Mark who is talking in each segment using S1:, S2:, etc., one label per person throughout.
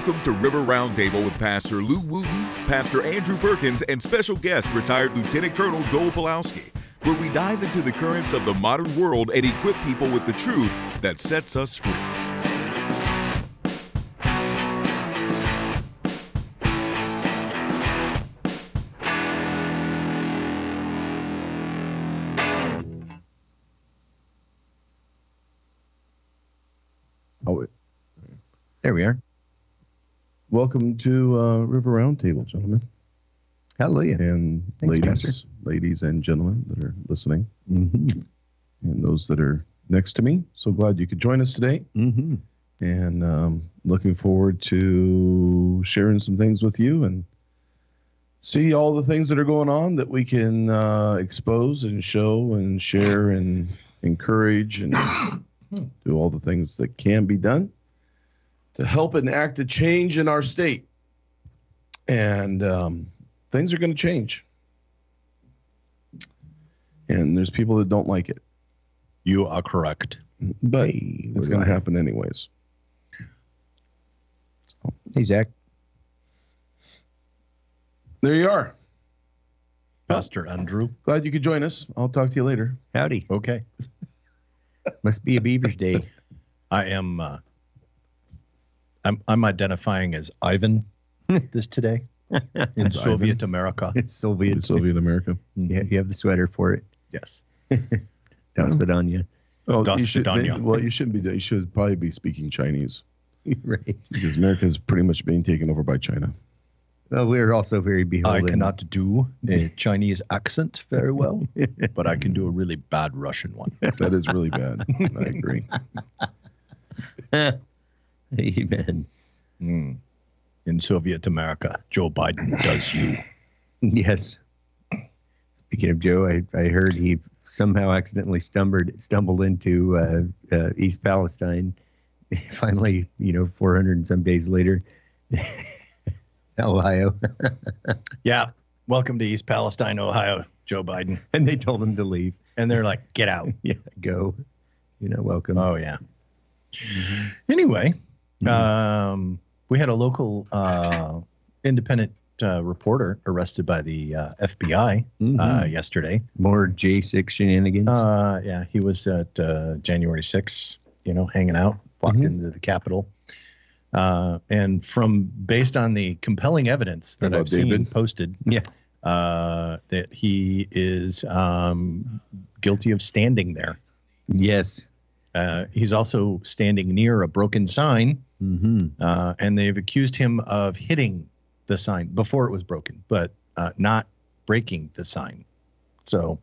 S1: Welcome to River Roundtable with Pastor Lou Wooten, Pastor Andrew Perkins, and special guest retired Lieutenant Colonel Joel Pulowski, where we dive into the currents of the modern world and equip people with the truth that sets us free.
S2: Oh.
S3: There we are.
S2: Welcome to uh, River Roundtable, gentlemen
S3: Hallelujah.
S2: and
S3: Thanks,
S2: ladies,
S3: Pastor.
S2: ladies and gentlemen that are listening,
S3: Mm-hmm.
S2: and those that are next to me. So glad you could join us today,
S3: Mm-hmm.
S2: and um, looking forward to sharing some things with you and see all the things that are going on that we can uh, expose and show and share and encourage and do all the things that can be done to help enact a change in our state. And um, things are going to change. And there's people that don't like it,
S4: You are correct.
S2: but
S3: Hey,
S2: it's going to happen anyways.
S3: Hey, Zach.
S2: There you are.
S4: Pastor Andrew.
S2: Glad you could join us. I'll talk to you later.
S3: Howdy.
S4: Okay.
S3: Must be a Beaver's Day.
S4: I am uh I'm I'm identifying as Ivan this today in
S2: As
S4: Soviet America.
S3: It's Soviet.
S2: In Soviet America.
S3: Yeah, you have the sweater for it.
S4: Yes.
S3: That's hmm. what oh, you.
S2: Oh,
S4: Das
S2: you should,
S4: Vidanya.
S2: they- well, you shouldn't be. You should probably be speaking Chinese
S3: right.
S2: because America is pretty much being taken over by China.
S3: Well, we're also very beholden.
S4: I
S3: beholden.
S4: cannot do a Chinese accent very well, but I can do a really bad Russian one.
S2: That is really bad. I agree.
S3: Amen.
S4: Mm. In Soviet America, Joe Biden does you.
S3: Yes. Speaking of Joe, I, I heard he somehow accidentally stumbled stumbled into uh, uh, East Palestine. Finally, you know, 400 and some days later, Ohio,
S4: Yeah. Welcome to East Palestine, Ohio, Joe Biden.
S3: and they told him to leave.
S4: And they're like, get out.
S3: Yeah, go. You know, welcome.
S4: Oh yeah. Anyway, um, we had a local uh, independent uh, reporter arrested by the uh, FBI uh, yesterday.
S3: More J6 shenanigans.
S4: Uh, yeah, he was at uh, January 6th, you know, hanging out, walked
S3: Mhm.
S4: into the Capitol. Uh, and from based on the compelling evidence that I've seen posted,
S3: Yeah.
S4: uh, that he is um, guilty of standing there.
S3: yes.
S4: Uh, he's also standing near a broken sign,
S3: hmm
S4: uh, and they've accused him of hitting the sign before it was broken, but uh, not breaking the sign. So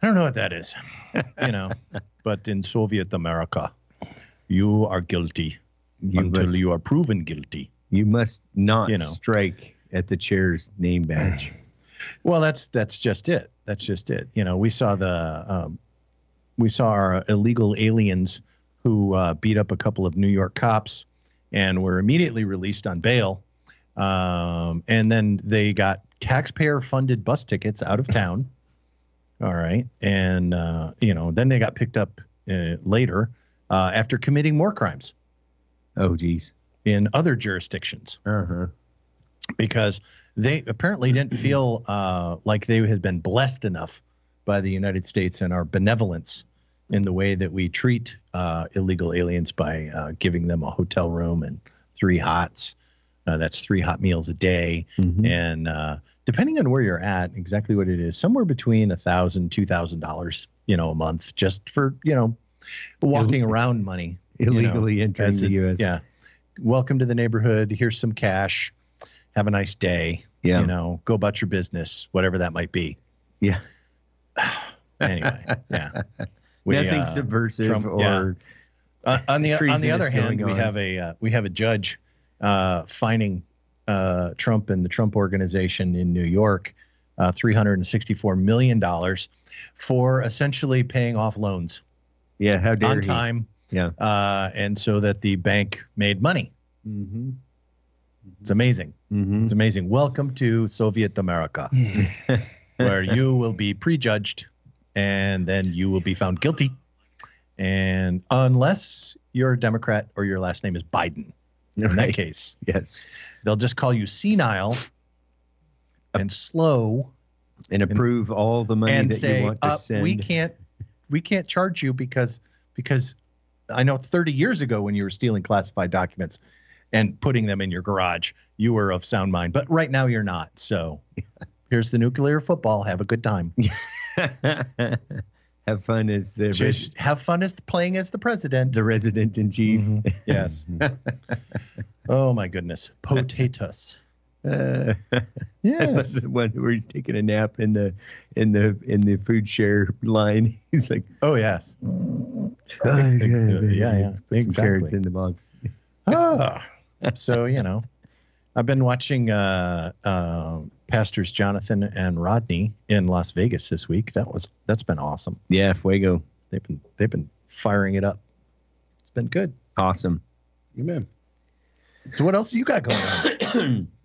S4: I don't know what that is, you know. but in Soviet America, you are guilty
S3: You
S4: until
S3: must,
S4: you are proven guilty.
S3: you must not
S4: you know.
S3: strike at the chair's name badge.
S4: Well, that's that's just it. That's just it. You know, we saw the um, we saw our illegal aliens who uh, beat up a couple of New York cops and were immediately released on bail. Um, and then they got taxpayer-funded bus tickets out of town. All right, and uh, you know, then they got picked up uh, later uh, after committing more crimes
S3: Oh, geez.
S4: in other jurisdictions
S3: Uh huh.
S4: because they apparently didn't feel uh, like they had been blessed enough by the United States and our benevolence in the way that we treat uh, illegal aliens by uh, giving them a hotel room and three hots. Uh, that's three hot meals a day,
S3: Mhm.
S4: and uh, depending on where you're at, exactly what it is, somewhere between a thousand, two thousand dollars, you know, a month, just for you know, walking around money you know,
S3: Illegally entering the U.S.
S4: Yeah. Welcome to the neighborhood. Here's some cash. Have a nice day.
S3: Yeah.
S4: You know, go about your business, whatever that might be.
S3: Yeah.
S4: anyway, yeah. We,
S3: Nothing
S4: uh,
S3: subversive
S4: Trump-
S3: or
S4: yeah. uh, on the on the other hand, we
S3: on.
S4: have a uh, we have a judge uh, fining uh, Trump and the Trump organization in New York uh, three hundred and sixty four million dollars for essentially paying off loans
S3: yeah. How dare
S4: on
S3: he?
S4: time.
S3: Yeah.
S4: Uh, and so that the bank made money.
S3: Mm-hmm.
S4: It's amazing.
S3: Mm-hmm.
S4: It's amazing. Welcome to Soviet America, where you will be prejudged and then you will be found guilty. And unless you're a Democrat or your last name is Biden, in that case.
S3: Yes.
S4: They'll just call you senile and slow
S3: And approve all the money
S4: and
S3: that
S4: say
S3: you want to
S4: uh,
S3: send.
S4: we can't we can't charge you because because I know 30 years ago when you were stealing classified documents and putting them in your garage, you were of sound mind, but right now you're not. So here's the nuclear football. Have a good time.
S3: Have fun as the
S4: Just have fun as playing as the president.
S3: the resident in chief.
S4: Mhm. Yes. oh my goodness. Potatoes.
S3: Uh,
S4: Yes.
S3: the one where he's taking a nap in the in the in the food share line. He's like,
S4: Oh yes.
S3: oh,
S4: yeah, yeah,
S3: Put some carrots in the box.
S4: Ah. So you know, I've been watching uh, uh, pastors Jonathan and Rodney in Las Vegas this week. That was that's been awesome.
S3: Yeah, fuego,
S4: They've been they've been firing it up. It's been good.
S3: awesome.
S2: Amen.
S4: So what else you got going on?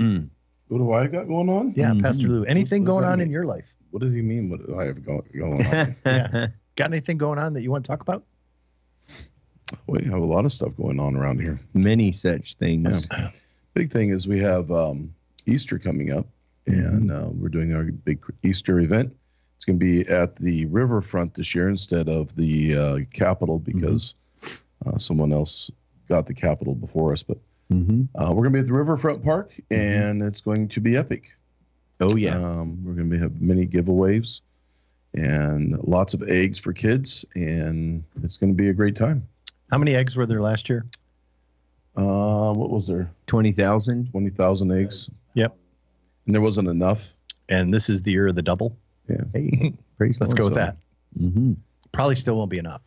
S3: Mm.
S2: What do I got going on?
S4: Yeah,
S3: Mhm.
S4: Pastor Lou. Anything
S2: What does
S4: going on
S2: mean?
S4: in your life?
S2: What does he mean? What do I have go- going on?
S4: Yeah. Got anything going on that you want to talk about?
S2: we have a lot of stuff going on around here.
S3: Many such things.
S2: Big thing is we have um, Easter coming up, and uh, we're doing our big Easter event. It's going to be at the riverfront this year instead of the uh, Capitol because uh, someone else got the Capitol before us. But
S3: hmm
S2: uh, we're going to be at the riverfront park, and it's going to be epic.
S3: Oh yeah.
S2: Um, we're going to have many giveaways and lots of eggs for kids, and it's going to be a great time.
S4: How many eggs were there last year?
S2: Uh, what was there?
S3: Twenty thousand.
S2: 20,000 eggs.
S4: Yep.
S2: And there wasn't enough.
S4: And this is the year of the double.
S3: Hey, praise
S4: Let's go
S3: Lord.
S4: with that.
S3: Mm-hmm.
S4: Probably still won't be enough.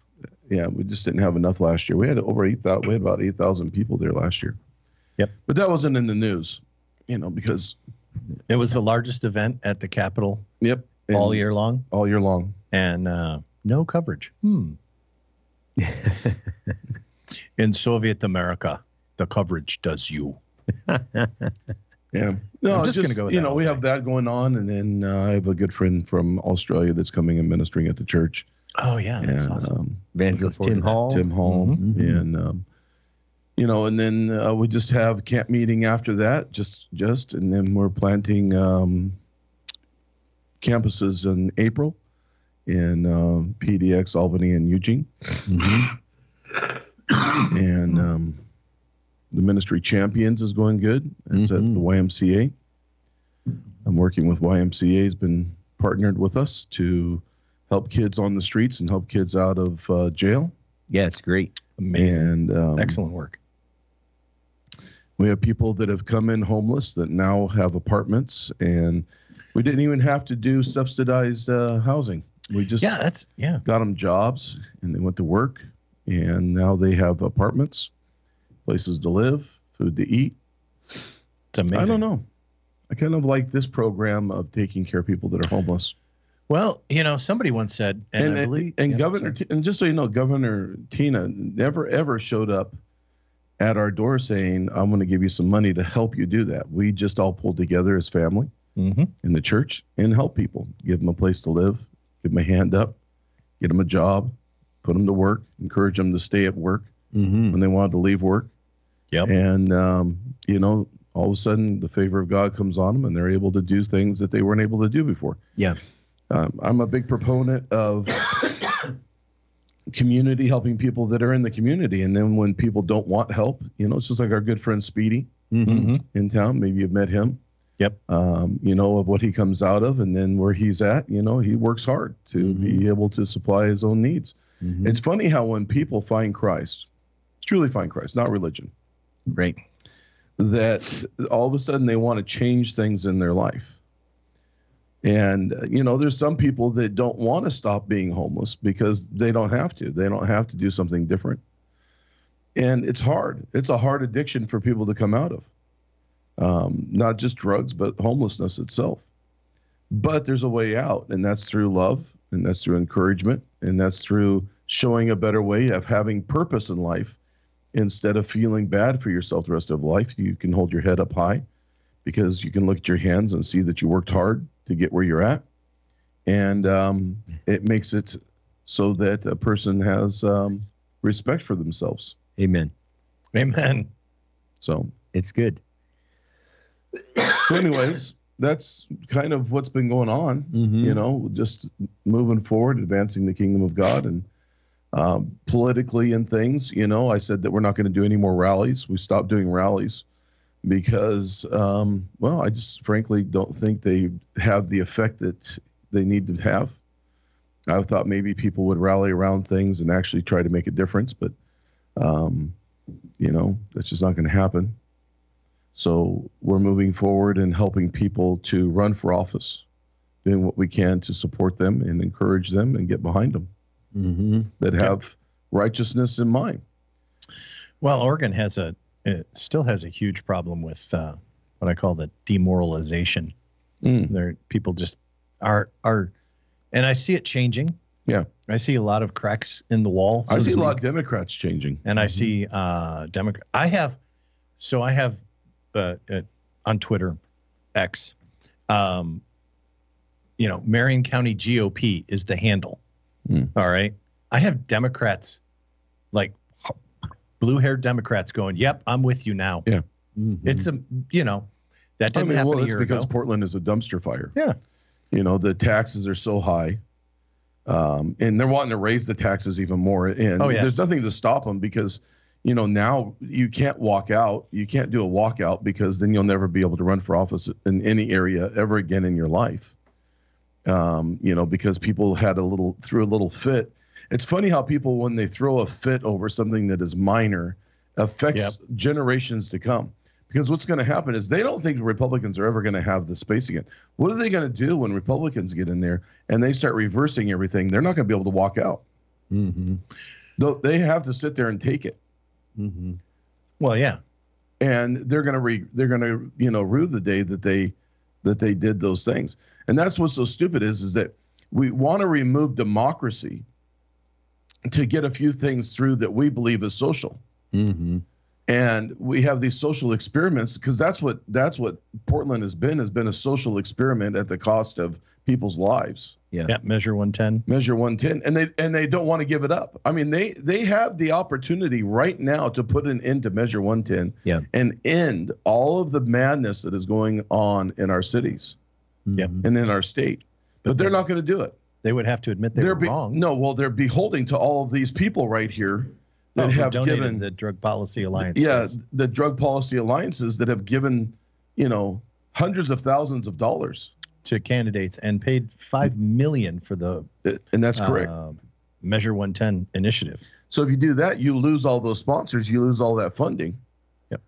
S2: Yeah, we just didn't have enough last year. We had over 8,000, we had about 8,000 people there last year.
S4: Yep.
S2: But that wasn't in the news, you know, because,
S4: It was the largest event at the Capitol
S2: yep.
S4: all year long,
S2: All year long.
S4: and uh, no coverage. Hmm. In Soviet America, the coverage does you.
S2: Yeah. No,
S4: I'm just
S2: just,
S4: gonna go with
S2: you know, we
S4: day.
S2: have that going on. And then uh, I have a good friend from Australia that's coming and ministering at the church.
S4: Oh yeah, that's
S2: and,
S4: awesome.
S2: um,
S3: Evangelist Tim
S4: forward.
S3: Hall.
S2: Tim Hall,
S3: Mhm.
S2: and um, you know, and then uh, we just have camp meeting after that, just just, and then we're planting um, campuses in April in um, PDX, Albany, and Eugene,
S3: Mhm.
S2: and um, the ministry champions is going good. It's at the
S3: Mhm.
S2: YMCA. I'm working with YMCA. has been partnered with us to help kids on the streets and help kids out of uh, jail.
S3: Yeah, it's great.
S4: Amazing,
S2: And um,
S4: excellent work.
S2: We have people that have come in homeless that now have apartments, and we didn't even have to do subsidized uh, housing. We just
S4: Yeah, that's yeah.
S2: got them jobs, and they went to work, and now they have apartments, places to live, food to eat.
S4: It's amazing.
S2: I don't know. I kind of like this program of taking care of people that are homeless.
S4: Well, you know, somebody once said, and,
S2: And and, and
S4: yeah,
S2: Governor. T- and just so you know, Governor Tina never ever showed up at our door saying, "I'm going to give you some money to help you do that." We just all pulled together as family.
S4: Mhm.
S2: in the church and help people, give them a place to live, give them a hand up, get them a job, put them to work, encourage them to stay at work
S3: Mm-hmm.
S2: when they wanted to leave work.
S4: Yep.
S2: And, um, you know, all of a sudden the favor of God comes on them and they're able to do things that they weren't able to do before.
S3: Yeah.
S2: Um, I'm a big proponent of community helping people that are in the community. And then when people don't want help, you know, it's just like our good friend Speedy
S3: Mm-hmm.
S4: Mhm.
S2: in town. Maybe you've met him.
S4: Yep.
S2: Um, you know of what he comes out of, and then where he's at. You know, he works hard to
S3: Mhm.
S2: be able to supply his own needs.
S3: Mm-hmm.
S2: It's funny how when people find Christ, truly find Christ, not religion,
S3: Right.
S2: that all of a sudden they want to change things in their life. And you know, there's some people that don't want to stop being homeless because they don't have to. They don't have to do something different. And it's hard. It's a hard addiction for people to come out of. Um, not just drugs, but homelessness itself. But there's a way out, and that's through love, and that's through encouragement, and that's through showing a better way of having purpose in life instead of feeling bad for yourself the rest of life, you can hold your head up high because you can look at your hands and see that you worked hard to get where you're at. And um, it makes it so that a person has um, respect for themselves.
S3: Amen.
S4: Amen.
S2: So,
S3: It's good.
S2: so anyways, that's kind of what's been going on.
S3: Mm-hmm.
S2: You know, just moving forward, advancing the kingdom of God, and um, politically and things. You know, I said that we're not going to do any more rallies. We stopped doing rallies because, um, well, I just frankly don't think they have the effect that they need to have. I thought maybe people would rally around things and actually try to make a difference, but um, you know that's just not going to happen. So we're moving forward and helping people to run for office, doing what we can to support them and encourage them and get behind them
S3: Mm-hmm.
S2: that have righteousness in mind.
S4: Well, Oregon has a still has a huge problem with uh, what I call the demoralization.
S2: Mm.
S4: There, people just are are, and I see it changing.
S2: Yeah.
S4: I see a lot of cracks in the wall.
S2: I see a lot of Democrats changing.
S4: and I see uh Democrat. I have, so I have, uh, uh, on Twitter, X, um, you know, Marion County GOP is the handle.
S2: Hmm.
S4: All right, I have Democrats, like blue-haired Democrats, going, "Yep, I'm with you now."
S2: Yeah.
S3: Mm-hmm.
S4: It's a, you know, that didn't
S2: mean,
S4: happen
S2: well,
S4: a
S2: it's
S4: year
S2: because
S4: ago.
S2: Portland is a dumpster fire.
S4: Yeah.
S2: You know, the taxes are so high. Um, and they're wanting to raise the taxes even more. And
S4: Oh, yes.
S2: there's nothing to stop them because, you know, now you can't walk out. You can't do a walkout because then you'll never be able to run for office in any area ever again in your life. Um, you know, because people had a little, threw a little fit. It's funny how people, when they throw a fit over something that is minor, affects generations to come. Because what's going to happen is they don't think Republicans are ever going to have the space again. What are they going to do when Republicans get in there and they start reversing everything? They're not going to be able to walk out.
S3: Mm-hmm.
S2: They'll- They have to sit there and take it,
S3: Mm-hmm.
S4: well, yeah,
S2: and they're going to re, they're going to you know rue the day that they that they did those things. And that's what's so stupid is is that we want to remove democracy to get a few things through that we believe is social.
S3: Mm-hmm.
S2: And we have these social experiments because that's what that's what Portland has been has been a social experiment at the cost of people's lives.
S4: yeah, measure 110.
S2: Measure 110 and they and they don't want to give it up. I mean they they have the opportunity right now to put an end to measure 110
S3: Yeah.
S2: and end all of the madness that is going on in our cities
S4: Yep. Mm-hmm.
S2: and in our state. But they're not going to do it.
S4: They would have to admit they
S2: They're
S4: were
S2: be-
S4: wrong.
S2: No, well they're beholding to all of these people right here that
S4: Oh,
S2: have given
S4: the Drug Policy Alliance.
S2: yeah the drug policy alliances that have given you know hundreds of thousands of dollars
S4: to candidates and paid five million for the
S2: Uh, and that's correct
S4: uh, Measure 110 initiative.
S2: so if you do that you lose all those sponsors you lose all that funding
S4: Yep.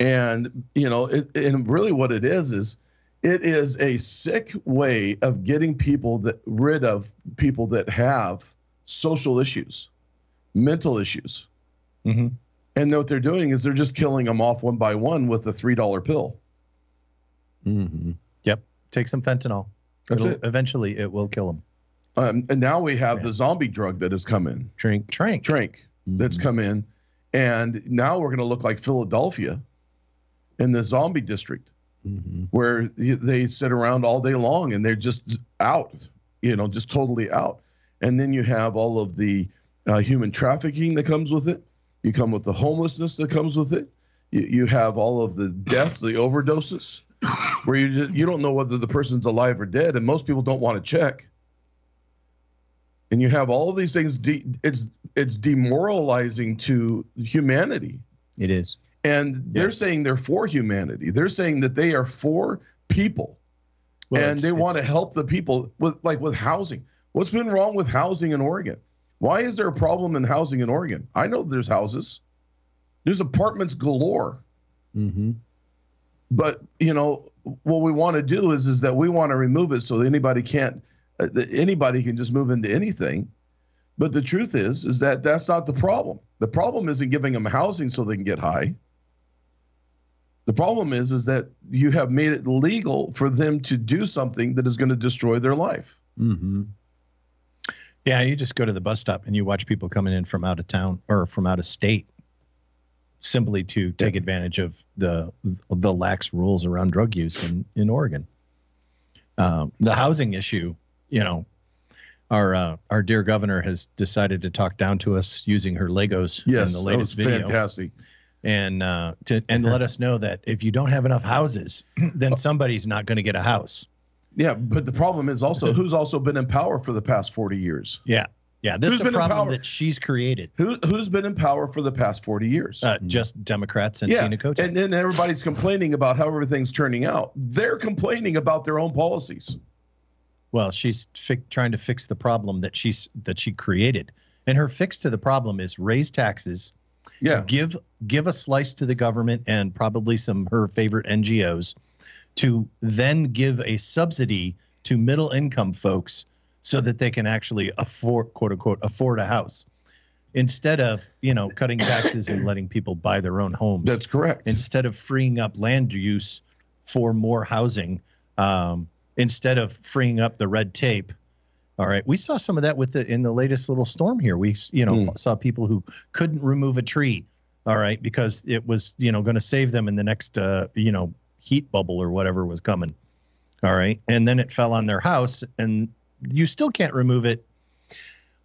S2: and you know it, and really what it is is it is a sick way of getting people that rid of people that have social issues mental issues
S4: Mm-hmm.
S2: and what they're doing is they're just killing them off one by one with a three dollar pill
S3: Mm-hmm. Yep.
S4: Take some fentanyl.
S2: that's
S4: It'll-
S2: it
S4: Eventually, it will kill them.
S2: um, and now we have
S4: Yeah.
S2: the zombie drug that has come in
S3: Drink.
S4: Trank.
S2: Trank that's
S3: Mhm.
S2: come in, and now we're going to look like Philadelphia in the zombie district,
S3: Mm-hmm.
S2: where they sit around all day long and they're just out, you know, just totally out. And then you have all of the uh, human trafficking that comes with it. You come with the homelessness that comes with it. You, you have all of the deaths, the overdoses, where you just, you don't know whether the person's alive or dead, and most people don't want to check. And you have all of these things. De- it's it's demoralizing to humanity.
S3: It is.
S2: And they're
S4: Yes.
S2: saying they're for humanity. They're saying that they are for people
S4: Well,
S2: and they want to help the people with like with housing. What's been wrong with housing in Oregon? Why is there a problem in housing in Oregon? I know there's houses. There's apartments galore.
S3: Mm-hmm.
S2: But, you know, what we want to do is is that we want to remove it so that anybody can't uh, that anybody can just move into anything. But the truth is is that that's not the problem. The problem isn't giving them housing so they can get high. The problem is is that you have made it legal for them to do something that is going to destroy their life.
S3: Mm-hmm.
S4: Yeah, you just go to the bus stop and you watch people coming in from out of town or from out of state simply to take advantage of the the lax rules around drug use in in Oregon. Um, the housing issue, you know, our uh, our dear governor has decided to talk down to us using her Legos in
S2: Yes,
S4: the
S2: that
S4: latest
S2: was
S4: video,
S2: fantastic.
S4: and uh, to and let us know that if you don't have enough houses, then somebody's not going to get a house.
S2: Yeah, but the problem is also who's also been in power for the past 40 years?
S4: Yeah, yeah. This
S2: Who's
S4: is a problem that she's created.
S2: Who who's been in power for the past 40 years?
S4: Uh, just Democrats and
S2: yeah,
S4: Tina Kotek.
S2: and then everybody's complaining about how everything's turning out. They're complaining about their own policies.
S4: Well, she's fi- trying to fix the problem that she's that she created, and her fix to the problem is raise taxes,
S2: Yeah,
S4: give give a slice to the government and probably some her favorite NGOs, to then give a subsidy to middle income folks so that they can actually afford quote unquote afford a house, instead of you know cutting taxes and letting people buy their own homes
S2: that's correct.
S4: instead of freeing up land use for more housing, um, instead of freeing up the red tape. All right, we saw some of that with the in the latest little storm here. We you know
S2: Mm.
S4: saw people who couldn't remove a tree. All right, because it was you know going to save them in the next uh, you know heat bubble or whatever was coming. All right, and then it fell on their house, and you still can't remove it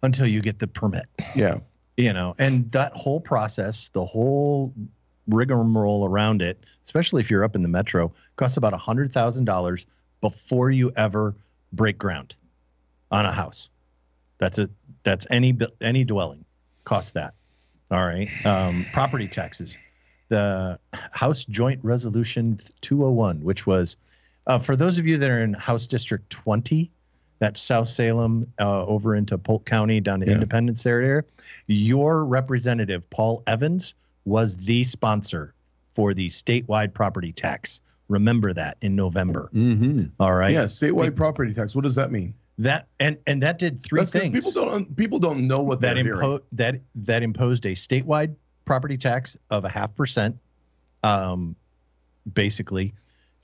S4: until you get the permit.
S2: Yeah,
S4: you know and that whole process the whole rigmarole around it especially if you're up in the metro costs about a hundred thousand dollars before you ever break ground on a house. That's a that's any any dwelling costs that. All right. Um, property taxes the house joint resolution 201 which was uh, for those of you that are in house district 20 that's south salem uh, over into polk county down to
S2: Yeah.
S4: independence area your representative paul evans was the sponsor for the statewide property tax remember that in november
S3: Mm-hmm.
S4: all right
S2: yeah. Statewide property tax. What does that mean?
S4: that and and that did three
S2: That's
S4: things
S2: people don't people don't know what
S4: that
S2: they're
S4: impo- that that imposed a statewide property tax of a half percent, um, basically,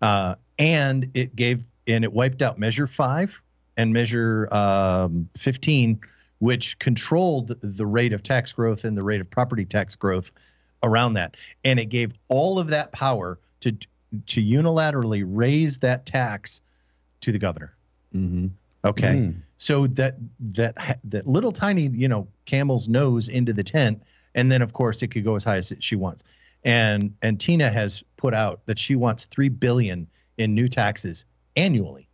S4: uh, and it gave and it wiped out Measure Five and Measure um, Fifteen, which controlled the rate of tax growth and the rate of property tax growth around that, and it gave all of that power to to unilaterally raise that tax to the governor.
S3: Mm-hmm.
S4: Okay.
S2: Mm.
S4: So that that that little tiny you know camel's nose into the tent, and then of course it could go as high as she wants. And and Tina has put out that she wants three billion in new taxes annually.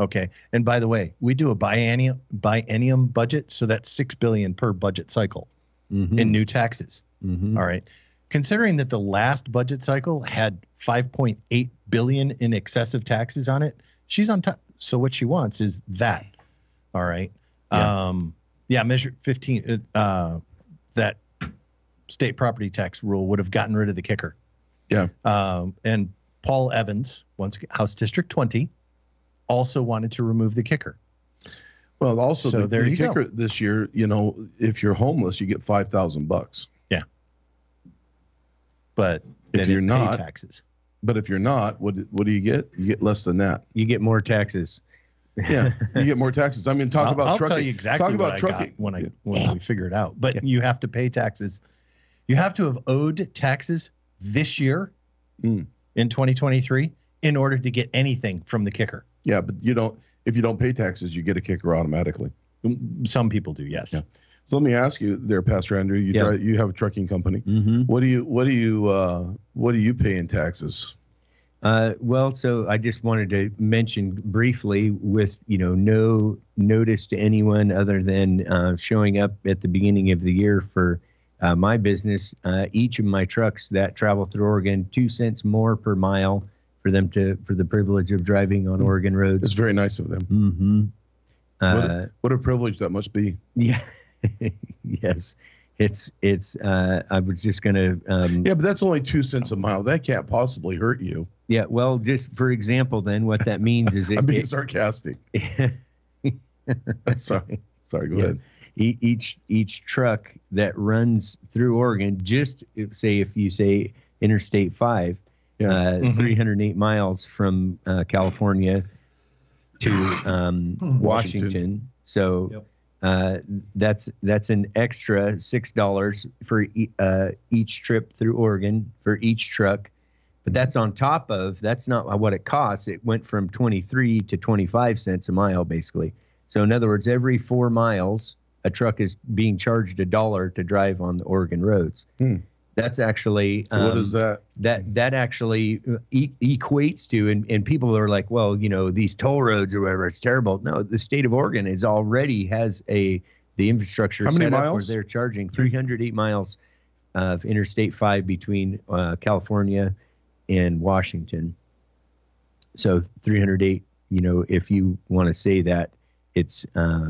S4: Okay. And by the way, we do a biennium biennium budget, so that's six billion per budget cycle
S3: Mm-hmm.
S4: in new taxes.
S3: mm-hmm.
S4: All right. Considering that the last budget cycle had 5.8 billion in excessive taxes on it, she's on top. So what she wants is that. All right.
S3: Yeah.
S4: Um, yeah. Measure 15. Uh, that state property tax rule would have gotten rid of the kicker.
S2: Yeah.
S4: Um, and Paul Evans, once House District 20, also wanted to remove the kicker.
S2: Well, also
S4: So
S2: the,
S4: there
S2: the
S4: you go.
S2: this year, you know, if you're homeless, you get five thousand bucks. Yeah.
S4: But
S2: If you're
S4: didn't taxes.
S2: But if you're not, what what do you get? You get less than that.
S3: You get more taxes.
S2: Yeah, you get more taxes. I mean, talk
S4: I'll,
S2: about
S4: I'll
S2: trucking.
S4: tell you exactly
S2: talk about
S4: what I
S2: trucking.
S4: got when I
S2: Yeah.
S4: when we figure it out. But
S3: Yeah.
S4: you have to pay taxes. You have to have owed taxes this year
S2: Mm.
S4: in 2023 in order to get anything from the kicker.
S2: Yeah, but you don't. If you don't pay taxes, you get a kicker automatically.
S4: Some people do, yes.
S2: Yeah. So let me ask you, there, Pastor Andrew. You
S3: Yeah.
S2: drive, you have a trucking company.
S3: Mm-hmm.
S2: What do you what do you uh, what do you pay in taxes?
S3: Uh, well, so I just wanted to mention briefly, with you know no notice to anyone other than uh, showing up at the beginning of the year for uh, my business. Uh, each of my trucks that travel through Oregon, two cents more per mile for them to for the privilege of driving on Oregon roads.
S2: It's very nice of them.
S3: Mm-hmm.
S2: What,
S3: Uh,
S2: a, what a privilege that must be.
S3: yeah. yes. It's it's. Uh, I was just gonna. Um,
S2: Yeah, but that's only two cents a mile. That can't possibly hurt you.
S3: yeah. Well, just for example, then what that means is it,
S2: I'm being
S3: it-
S2: sarcastic. Sorry, sorry. Go
S3: Yeah.
S2: ahead.
S3: Each each truck that runs through Oregon, just if, say if you say Interstate Five,
S2: Yeah.
S3: uh,
S4: Mhm.
S3: 308 miles from uh, California to um,
S2: Washington.
S3: Washington. So
S4: Yep.
S3: uh, that's that's an extra six dollars for e- uh, each trip through Oregon for each truck. But that's on top of that's not what it costs. It went from 23 to 25 cents a mile, basically. So in other words, every four miles, a truck is being charged a dollar to drive on the Oregon roads.
S2: Hmm.
S3: That's actually
S2: what
S3: um,
S2: is that?
S3: that that actually e- equates to and, and people are like well you know these toll roads or whatever it's terrible no the state of oregon is already has a the infrastructure
S2: How many
S3: set up where
S2: miles?
S3: they're charging 308 miles of interstate 5 between uh, california and washington so 308 you know if you want to say that it's uh,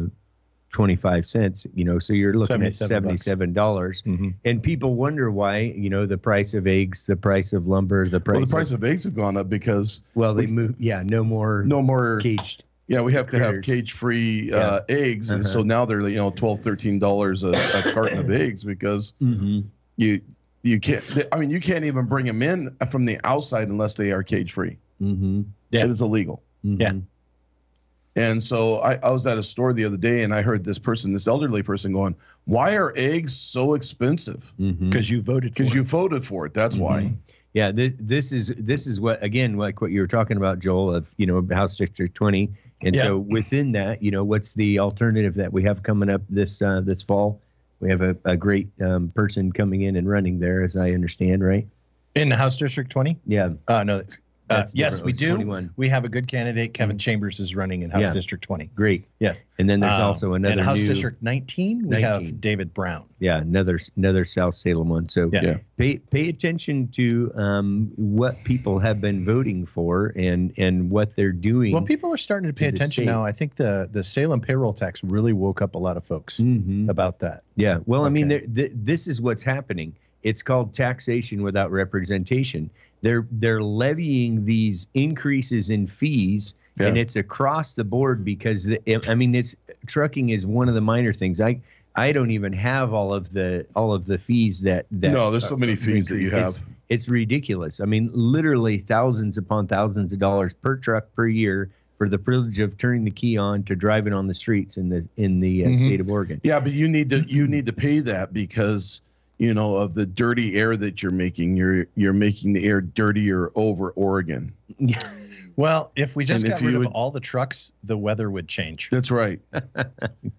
S3: 25 cents you know so you're looking at
S4: 77 bucks.
S3: $77
S4: Mhm.
S3: and people wonder why you know the price of eggs the price of lumber the price
S2: Well, the price
S3: of,
S2: of eggs have gone up because
S3: well they move yeah no more
S2: no more.
S3: caged
S2: Yeah, we have to have cage-free uh, eggs, and
S3: Uh-huh.
S2: so now they're you know 12 13 dollars a, a carton of eggs because
S3: mm-hmm.
S2: you you can't. I mean, you can't even bring them in from the outside unless they are cage-free.
S3: Mm-hmm.
S4: Yeah.
S2: It is illegal.
S4: Yeah.
S2: And so I, I was at a store the other day and I heard this person, this elderly person, going, "Why are eggs so expensive?"
S3: Mm-hmm.
S4: because you voted for
S2: Because you
S4: it.
S2: voted for it. That's why.
S3: Yeah, this this is this is what again like what you were talking about, Joel, of you know House District 20, and
S4: Yeah.
S3: so within that, you know, what's the alternative that we have coming up this uh, this fall? We have a, a great um, person coming in and running there, as I understand, right?
S4: in House District 20.
S3: Yeah,
S4: Uh, no, uh, yes, we do.
S3: 21.
S4: We have a good candidate. Kevin Chambers is running in House
S3: Yeah.
S4: District 20.
S3: great.
S4: Yes.
S3: And then there's
S4: Um,
S3: also another
S4: in House
S3: new,
S4: District 19. We
S3: 19.
S4: have David Brown.
S3: yeah, another another South Salem one. So
S4: Yeah.
S2: Yeah.
S3: pay pay attention to um, what people have been voting for and and what they're doing.
S4: Well, people are starting to pay
S3: to
S4: attention
S3: state.
S4: now. I think the the Salem payroll tax really woke up a lot of folks
S3: Mhm.
S4: about that.
S3: Yeah. Well, I mean, th- this is what's happening. It's called taxation without representation. They're they're levying these increases in fees, and it's across the board because the, I mean, it's trucking is one of the minor things. I I don't even have all of the all of the fees that that.
S2: No, there's so many
S3: uh,
S2: fees that you have.
S3: It's, it's ridiculous. I mean, literally thousands upon thousands of dollars per truck per year for the privilege of turning the key on to driving on the streets in the in the uh,
S2: Mhm.
S3: state of Oregon.
S2: Yeah, but you need to you need to pay that because you know of the dirty air that you're making. You're you're making the air dirtier over Oregon.
S4: Well, if we just
S2: And
S4: got
S2: if
S4: rid
S2: you
S4: of
S2: would-
S4: all the trucks, the weather would change.
S2: That's right.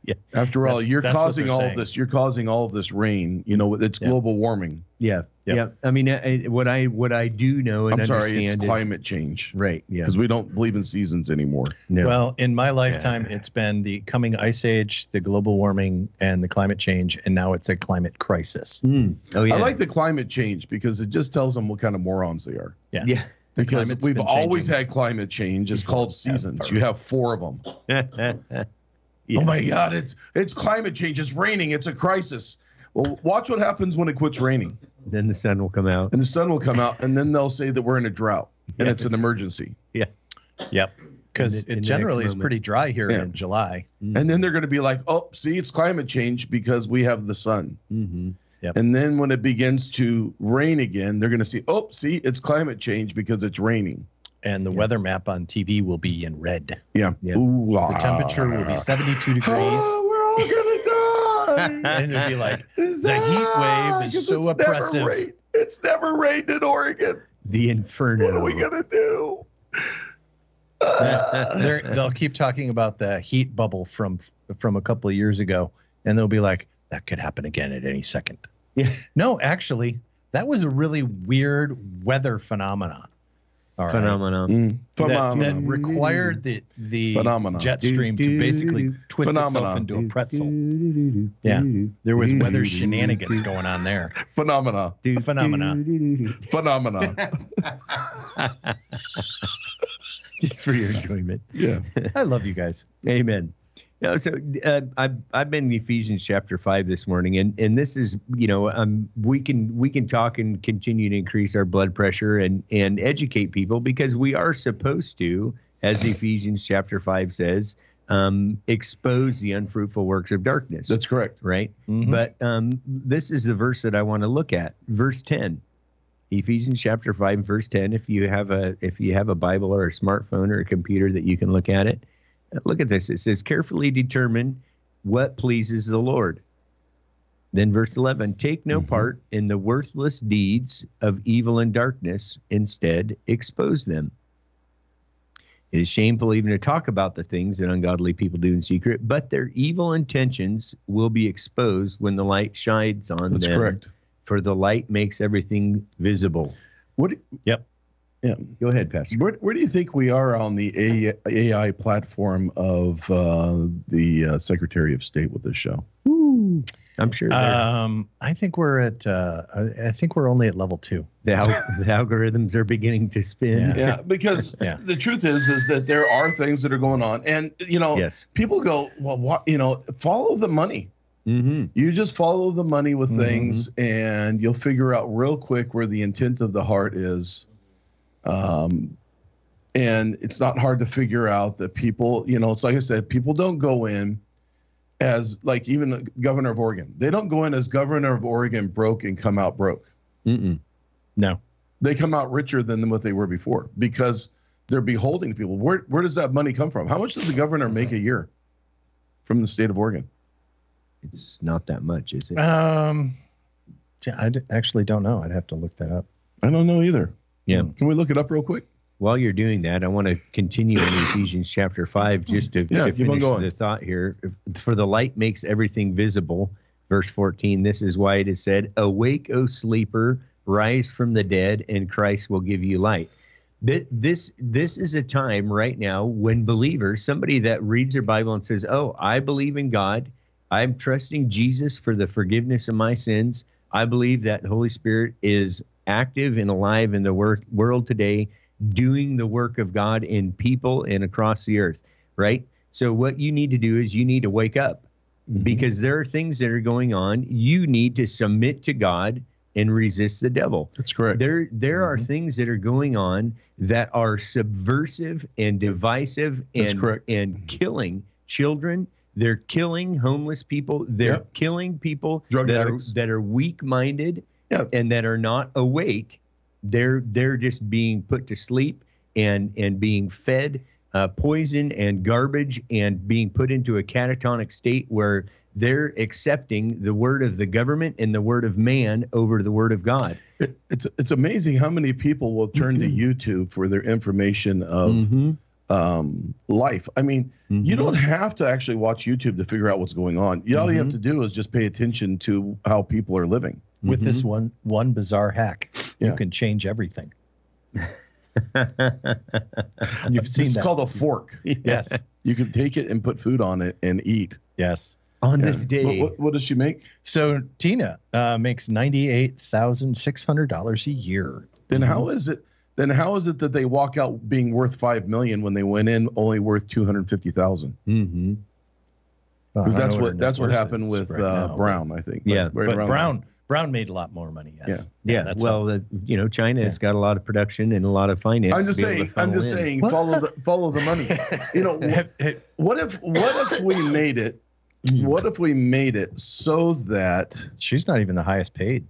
S3: Yeah.
S2: After all,
S4: That's-
S2: you're
S4: that's
S2: causing all
S4: saying.
S2: of this. You're causing all of this rain. You know, it's
S4: Yeah.
S2: global warming.
S3: Yeah,
S4: Yep.
S3: yeah. I mean, I, what I what I do know and
S2: I'm sorry,
S3: understand
S2: it's
S3: is
S2: climate change
S3: right. Yeah.
S2: because we don't believe in seasons anymore.
S3: No.
S4: Well, in my lifetime, it's been the coming ice age, the global warming, and the climate change, and now it's a climate crisis.
S3: Mm. Oh yeah.
S2: I like the climate change because it just tells them what kind of morons they are.
S4: Yeah.
S3: yeah.
S2: Because we've always
S4: changing
S2: had climate change. It's called seasons. You have four of them.
S3: Yeah.
S2: Oh my God! It's it's climate change. It's raining. It's a crisis. Well, watch what happens when it quits raining,
S3: Then the sun will come out.
S2: and the sun will come out, and then they'll say that we're in a drought, and it's an
S3: Yes.
S2: emergency.
S4: Yep. Because
S3: In
S4: it generally
S3: next
S4: is pretty dry here
S2: Yeah.
S4: in July.
S2: And then they're going to be like, "Oh, see, it's climate change because we have the sun."
S3: hmm
S2: And then when it begins to rain again, they're going to see, "Oh, see, it's climate change because it's raining."
S4: And the weather map on TV will be in red.
S2: Yeah.
S3: Yeah.
S2: Ooh,
S4: The temperature will be 72 degrees.
S2: Oh, we're all gonna die.
S4: And it'll be like, The heat wave is so
S2: it's never
S4: oppressive.
S2: rained- It's never rained in Oregon.
S3: The inferno.
S2: What are we gonna do? Uh,
S4: they'll keep talking about the heat bubble from from a couple of years ago, and they'll be like, that could happen again at any second.
S3: Yeah.
S4: No, actually, that was a really weird weather phenomenon. All right.
S3: Phenomenon.
S2: mm,
S4: That, that required the the
S2: Phenomenon.
S4: jet stream to basically twist itself into a pretzel. Yeah. There was weather shenanigans going on there.
S2: Phenomena.
S4: Phenomena.
S2: Phenomena.
S3: Just for your enjoyment.
S2: yeah.
S4: I love you guys.
S3: Amen. No, so uh, I've I've been in Ephesians chapter five this morning, and and this is you know um we can we can talk and continue to increase our blood pressure and and educate people because we are supposed to, as Ephesians chapter five says, um, expose the unfruitful works of darkness.
S2: That's correct.
S3: right.
S4: Mhm.
S3: But um, this is the verse that I want to look at, verse ten. Ephesians chapter five, verse ten. If you have a if you have a Bible or a smartphone or a computer that you can look at it, look at this. It says, "Carefully determine what pleases the Lord." Then verse eleven: Take no
S2: Mhm.
S3: part in the worthless deeds of evil and darkness; instead, expose them. It is shameful even to talk about the things that ungodly people do in secret, but their evil intentions will be exposed when the light shines on them.
S2: That's
S3: them.
S2: correct.
S3: for the light makes everything visible.
S2: What?
S4: Yep.
S2: Yeah.
S3: Go ahead, Pastor.
S2: Where, where do you think we are on the AI platform of uh, the uh, Secretary of State with this show?
S3: I'm sure
S4: Um, I think we're at. Uh, I, I think we're only at level two.
S3: the, al- the algorithms are beginning to spin.
S4: Yeah.
S2: Yeah, because
S4: Yeah.
S2: the truth is, is that there are things that are going on, and you know,
S3: Yes.
S2: people go, well, what? You know, follow the money.
S3: Mm-hmm.
S2: You just follow the money with
S4: Mhm.
S2: things, and you'll figure out real quick where the intent of the heart is. Um, and it's not hard to figure out that people, you know, it's like I said, people don't go in as like even the governor of Oregon. They don't go in as governor of Oregon broke and come out broke.
S3: Mm-mm.
S4: No.
S2: They come out richer than what they were before because they're beholding to people. Where where does that money come from? How much does the governor make a year from the state of Oregon?
S3: It's not that much, is it?
S4: Um, gee, I d- actually don't know. I'd have to look that up.
S2: I don't know either.
S3: Yeah.
S2: Um, can we look it up real quick?
S3: While you're doing that, I want to continue in Ephesians chapter 5 hmm. just to,
S2: Yeah,
S3: to finish the thought here. For the light makes everything visible. Verse 14, this is why it is said, Awake, O sleeper, rise from the dead, and Christ will give you light. This, this is a time right now when believers, somebody that reads their Bible and says, Oh, I believe in God. I'm trusting Jesus for the forgiveness of my sins. I believe that the Holy Spirit is active and alive in the wor- world today, doing the work of God in people and across the earth, right? So, what you need to do is you need to wake up mm-hmm. because there are things that are going on. You need to submit to God and resist the devil.
S2: That's correct.
S3: There, there are mm-hmm. things that are going on that are subversive and divisive and and killing children. They're killing homeless people. They're
S2: Yep.
S3: killing people
S2: Drug
S3: that
S2: addicts.
S3: are that are weak-minded
S2: Yeah.
S3: and that are not awake. They're they're just being put to sleep and and being fed uh, poison and garbage and being put into a catatonic state where they're accepting the word of the government and the word of man over the word of God.
S2: It, it's it's amazing how many people will turn to YouTube for their information of
S3: Mhm.
S2: Um, life. I mean, you
S3: Mhm.
S2: don't have to actually watch YouTube to figure out what's going on. You, all you have
S3: Mhm.
S2: to do is just pay attention to how people are living.
S4: With this
S3: Mhm.
S4: one one bizarre hack,
S2: Yeah.
S4: you can change everything. You've seen
S2: it's
S4: that.
S2: called a fork.
S4: yes.
S2: You can take it and put food on it and eat.
S4: Yes.
S3: On
S2: Yeah.
S3: this day,
S2: What, what, what does she make?
S4: So Tina uh, makes ninety eight thousand six hundred dollars a year.
S2: Then
S3: Mm-hmm.
S2: how is it? Then how is it that they walk out being worth five million when they went in only worth two hundred fifty thousand?
S3: Mhm.
S2: Because that's what that's what happened with
S4: right
S2: uh, Brown, I think.
S3: Yeah.
S2: right
S4: But, but
S2: around
S4: Brown Brown made a lot more money. Yes.
S3: yeah.
S4: that's
S3: well, the, you know, China has got a lot of production and a lot of finance.
S2: I'm just
S3: be able to
S2: saying. I'm just
S3: in.
S2: saying.
S4: What?
S2: Follow the follow the money. You know,
S4: Have- have-
S2: what if what if we made it? What if we made it so that
S4: she's not even the highest paid.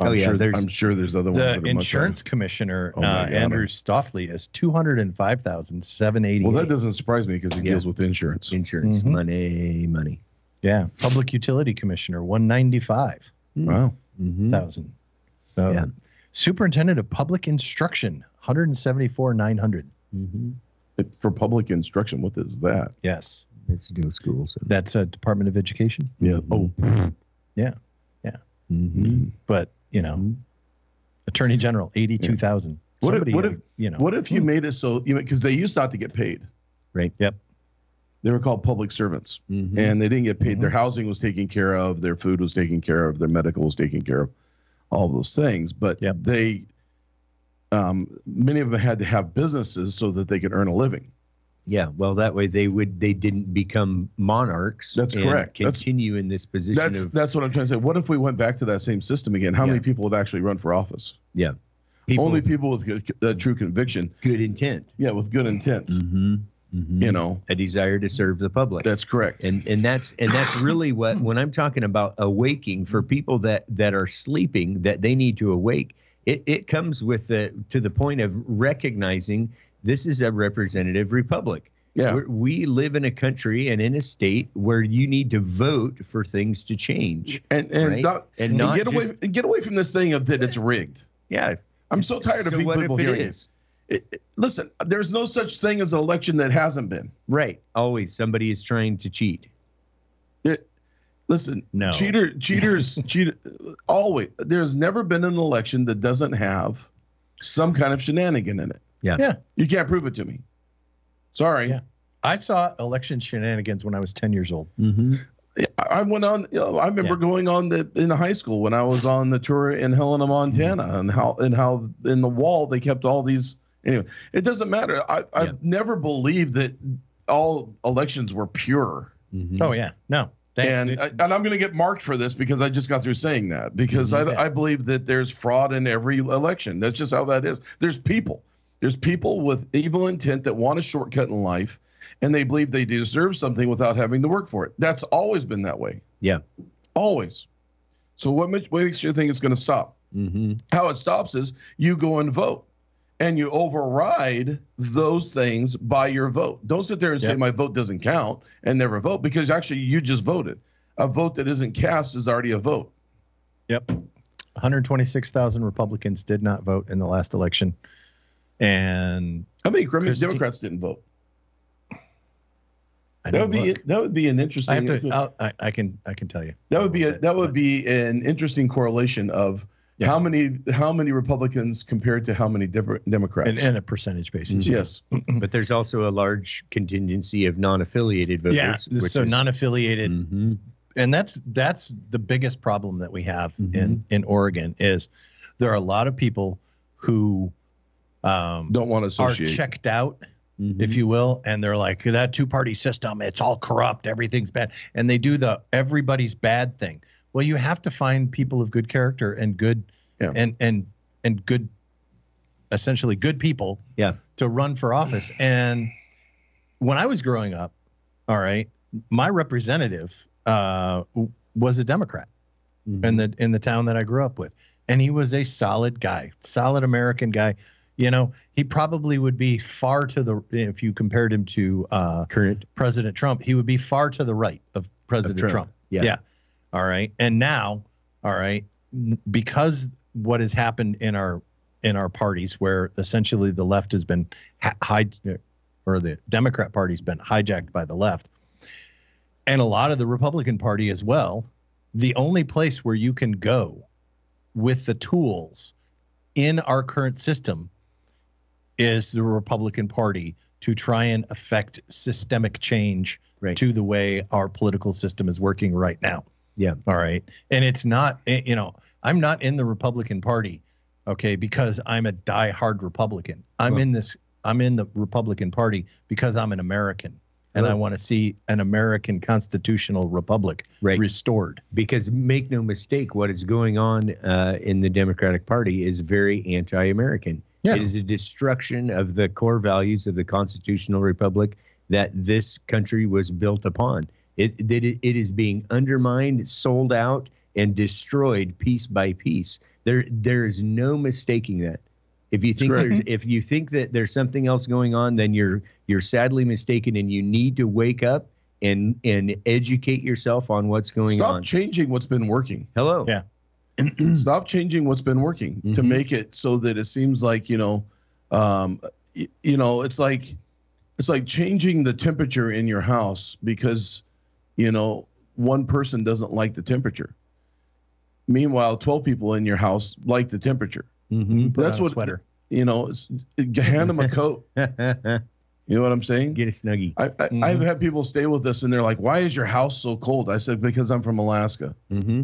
S2: I'm
S3: Oh, yeah,
S2: sure
S3: there's-
S2: I'm sure there's other ones.
S4: The
S2: that are much
S4: insurance commissioner
S2: Oh my
S4: uh,
S2: God.
S4: Andrew Stolfi is two hundred and five thousand seven eighty.
S2: Well, that doesn't surprise me because he
S3: Yeah.
S2: deals with insurance.
S3: insurance,
S4: Mhm.
S3: money, money.
S4: Yeah, public utility commissioner one ninety five
S2: Wow.
S3: Mhm.
S4: thousand. So,
S3: Yeah.
S4: superintendent of public instruction one hundred and seventy four nine hundred.
S3: Mhm.
S2: For public instruction, what is that?
S4: Yes,
S3: It's to do with schools. So.
S4: that's a Department of Education.
S2: Yeah. Oh, Yeah. Yeah.
S3: Mhm.
S4: But you know. Attorney General eighty two thousand.
S2: What if- what if-
S4: you know?
S2: what if you made it so you know because they used not to get paid.
S3: Right.
S4: Yep.
S2: They were called public servants,
S3: Mhm.
S2: and they didn't get paid.
S4: Mm-hmm.
S2: Their housing was taken care of, their food was taken care of, their medical was taken care of, all those things. But
S4: Yep.
S2: they, um, many of them had to have businesses so that they could earn a living.
S3: Yeah, well, that way they would they didn't become monarchs.
S2: That's
S3: and
S2: correct. That's-
S3: Continue in this position
S2: That's
S3: of
S2: that's what I'm trying to say. What if we went back to that same system again? How
S3: Yeah.
S2: many people would actually run for office?
S3: yeah, people
S2: Only people with good- uh, true conviction.
S3: good intent.
S2: Yeah, with good intent.
S3: Mm-hmm.
S2: You know,
S3: a desire to serve the public.
S2: that's correct.
S3: and and that's and that's really what when I'm talking about awaking for people that that are sleeping that they need to awake. It it comes with the to the point of recognizing this is a representative republic.
S2: yeah.
S3: We're, we live in a country and in a state where you need to vote for things to change.
S2: and and,
S3: right?
S2: not,
S3: And
S2: and
S3: not
S2: get away
S3: just-
S2: get away from this thing of that it's rigged.
S3: Yeah.
S2: I'm so tired of
S3: so
S2: people,
S3: what
S2: people
S3: if it
S2: hearing
S3: is?
S2: it. It- Listen, there's no such thing as an election that hasn't been.
S3: Right. Always somebody is trying to cheat.
S2: It- Listen,
S4: No.
S2: cheater, cheaters, cheater. Always, there's never been an election that doesn't have some kind of shenanigan in it.
S3: Yeah.
S4: Yeah.
S2: You can't prove it to me. Sorry.
S4: Yeah. I saw election shenanigans when I was 10 years old.
S3: Mm-hmm.
S2: I I went on. You know, I remember going on the in high school when I was on the tour in Helena, Montana,
S3: Mm-hmm.
S2: and how and how in the wall they kept all these. Anyway, it doesn't matter. I, I've
S3: Yeah.
S2: never believed that all elections were pure.
S3: Mm-hmm.
S4: Oh, yeah. No. They-
S2: and
S4: they-
S2: I, and I'm going to get marked for this because I just got through saying that because
S3: Mhm.
S2: I, I believe that there's fraud in every election. That's just how that is. There's people. There's people with evil intent that want a shortcut in life, and they believe they deserve something without having to work for it. That's always been that way.
S3: Yeah.
S2: Always. So what makes, what makes you think it's going to stop?
S3: Mm-hmm.
S2: How it stops is you go and vote. And you override those things by your vote. Don't sit there and say my vote doesn't count and never vote because actually you just voted. A vote that isn't cast is already a vote.
S4: Yep. 126,000 Republicans did not vote in the last election. And
S2: How many
S4: Christi-
S2: Democrats didn't vote?
S4: I
S2: That would
S4: didn't
S2: be that would be an
S4: I
S2: interesting.
S4: have to. I'll, I, I can. I can tell you.
S2: that would be a,
S4: bit,
S2: that would be an interesting correlation of
S4: Yeah.
S2: how many how many Republicans compared to how many Demo- Democrats.
S4: and, and a percentage basis.
S2: yes,
S3: But there's also a large contingency of non-affiliated voters.
S4: Yeah.
S3: which
S4: So
S3: is-
S4: non-affiliated,
S3: Mhm.
S4: and that's that's the biggest problem that we have
S3: Mhm.
S4: in in Oregon is there are a lot of people who um,
S2: don't want to
S4: are
S2: associate.
S4: checked out
S3: Mhm.
S4: if you will, and they're like that two party system, it's all corrupt, everything's bad, and they do the everybody's bad thing. Well, you have to find people of good character and good
S2: Yeah.
S4: and and and good essentially good people
S3: Yeah.
S4: to run for office. And when I was growing up, all right, my representative uh, was a Democrat
S3: Mhm.
S4: in the in the town that I grew up with, and he was a solid guy, solid American guy. You know, he probably would be far to the if you compared him to uh,
S3: current
S4: President Trump, he would be far to the right of President
S3: Trump.
S4: Trump.
S3: Yeah.
S4: Yeah. All right. And now, all right, because what has happened in our in our parties, where essentially the left has been hide or the Democrat party's been hijacked by the left, and a lot of the Republican Party as well. The only place where you can go with the tools in our current system is the Republican Party to try and affect systemic change
S3: Right.
S4: to the way our political system is working right now.
S3: Yeah.
S4: All right. And it's not, eh, you know, I'm not in the Republican Party, okay, because I'm a die-hard Republican. I'm
S3: Well-
S4: in this, I'm in the Republican Party because I'm an American and I want to see an American constitutional republic
S3: Right.
S4: restored.
S3: because make no mistake, what is going on uh, in the Democratic Party is very anti-American.
S4: Yeah.
S3: It is a destruction of the core values of the constitutional republic that this country was built upon. It, that it, it is being undermined, sold out, and destroyed piece by piece. There, there is no mistaking that. If you think
S2: correct.
S3: there's, if you think that there's something else going on, then you're you're sadly mistaken, and you need to wake up and and educate yourself on what's going
S2: Stop
S3: on.
S2: changing what's been working.
S3: Hello.
S4: Yeah.
S2: Stop changing what's been working to
S3: Mhm.
S2: make it so that it seems like you know, um, y- you know, it's like it's like changing the temperature in your house because you know one person doesn't like the temperature. Meanwhile, twelve people in your house like the temperature.
S3: Mm-hmm.
S4: Put
S2: That's
S4: on a
S2: what-
S4: sweater.
S2: You know, it's, hand them a coat. You know what I'm saying?
S3: Get a snuggie.
S2: I, I,
S4: Mhm.
S2: I've had people stay with us and they're like, "Why is your house so cold?" I said, "Because I'm from Alaska,
S3: Mm-hmm.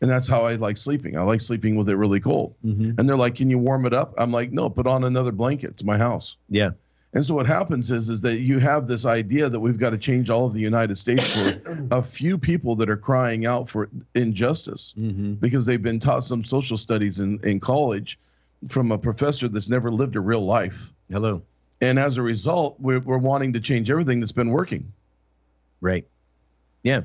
S2: And that's how I like sleeping. I like sleeping with it really cold."
S3: Mm-hmm.
S2: And they're like, "Can you warm it up?" I'm like, "No, put on another blanket. It's my house."
S3: Yeah.
S2: And so what happens is is that you have this idea that we've got to change all of the United States for a few people that are crying out for injustice
S3: Mm-hmm.
S2: because they've been taught some social studies in, in college from a professor that's never lived a real life.
S3: Hello.
S2: And as a result, we're, we're wanting to change everything that's been working.
S3: Right. Yeah.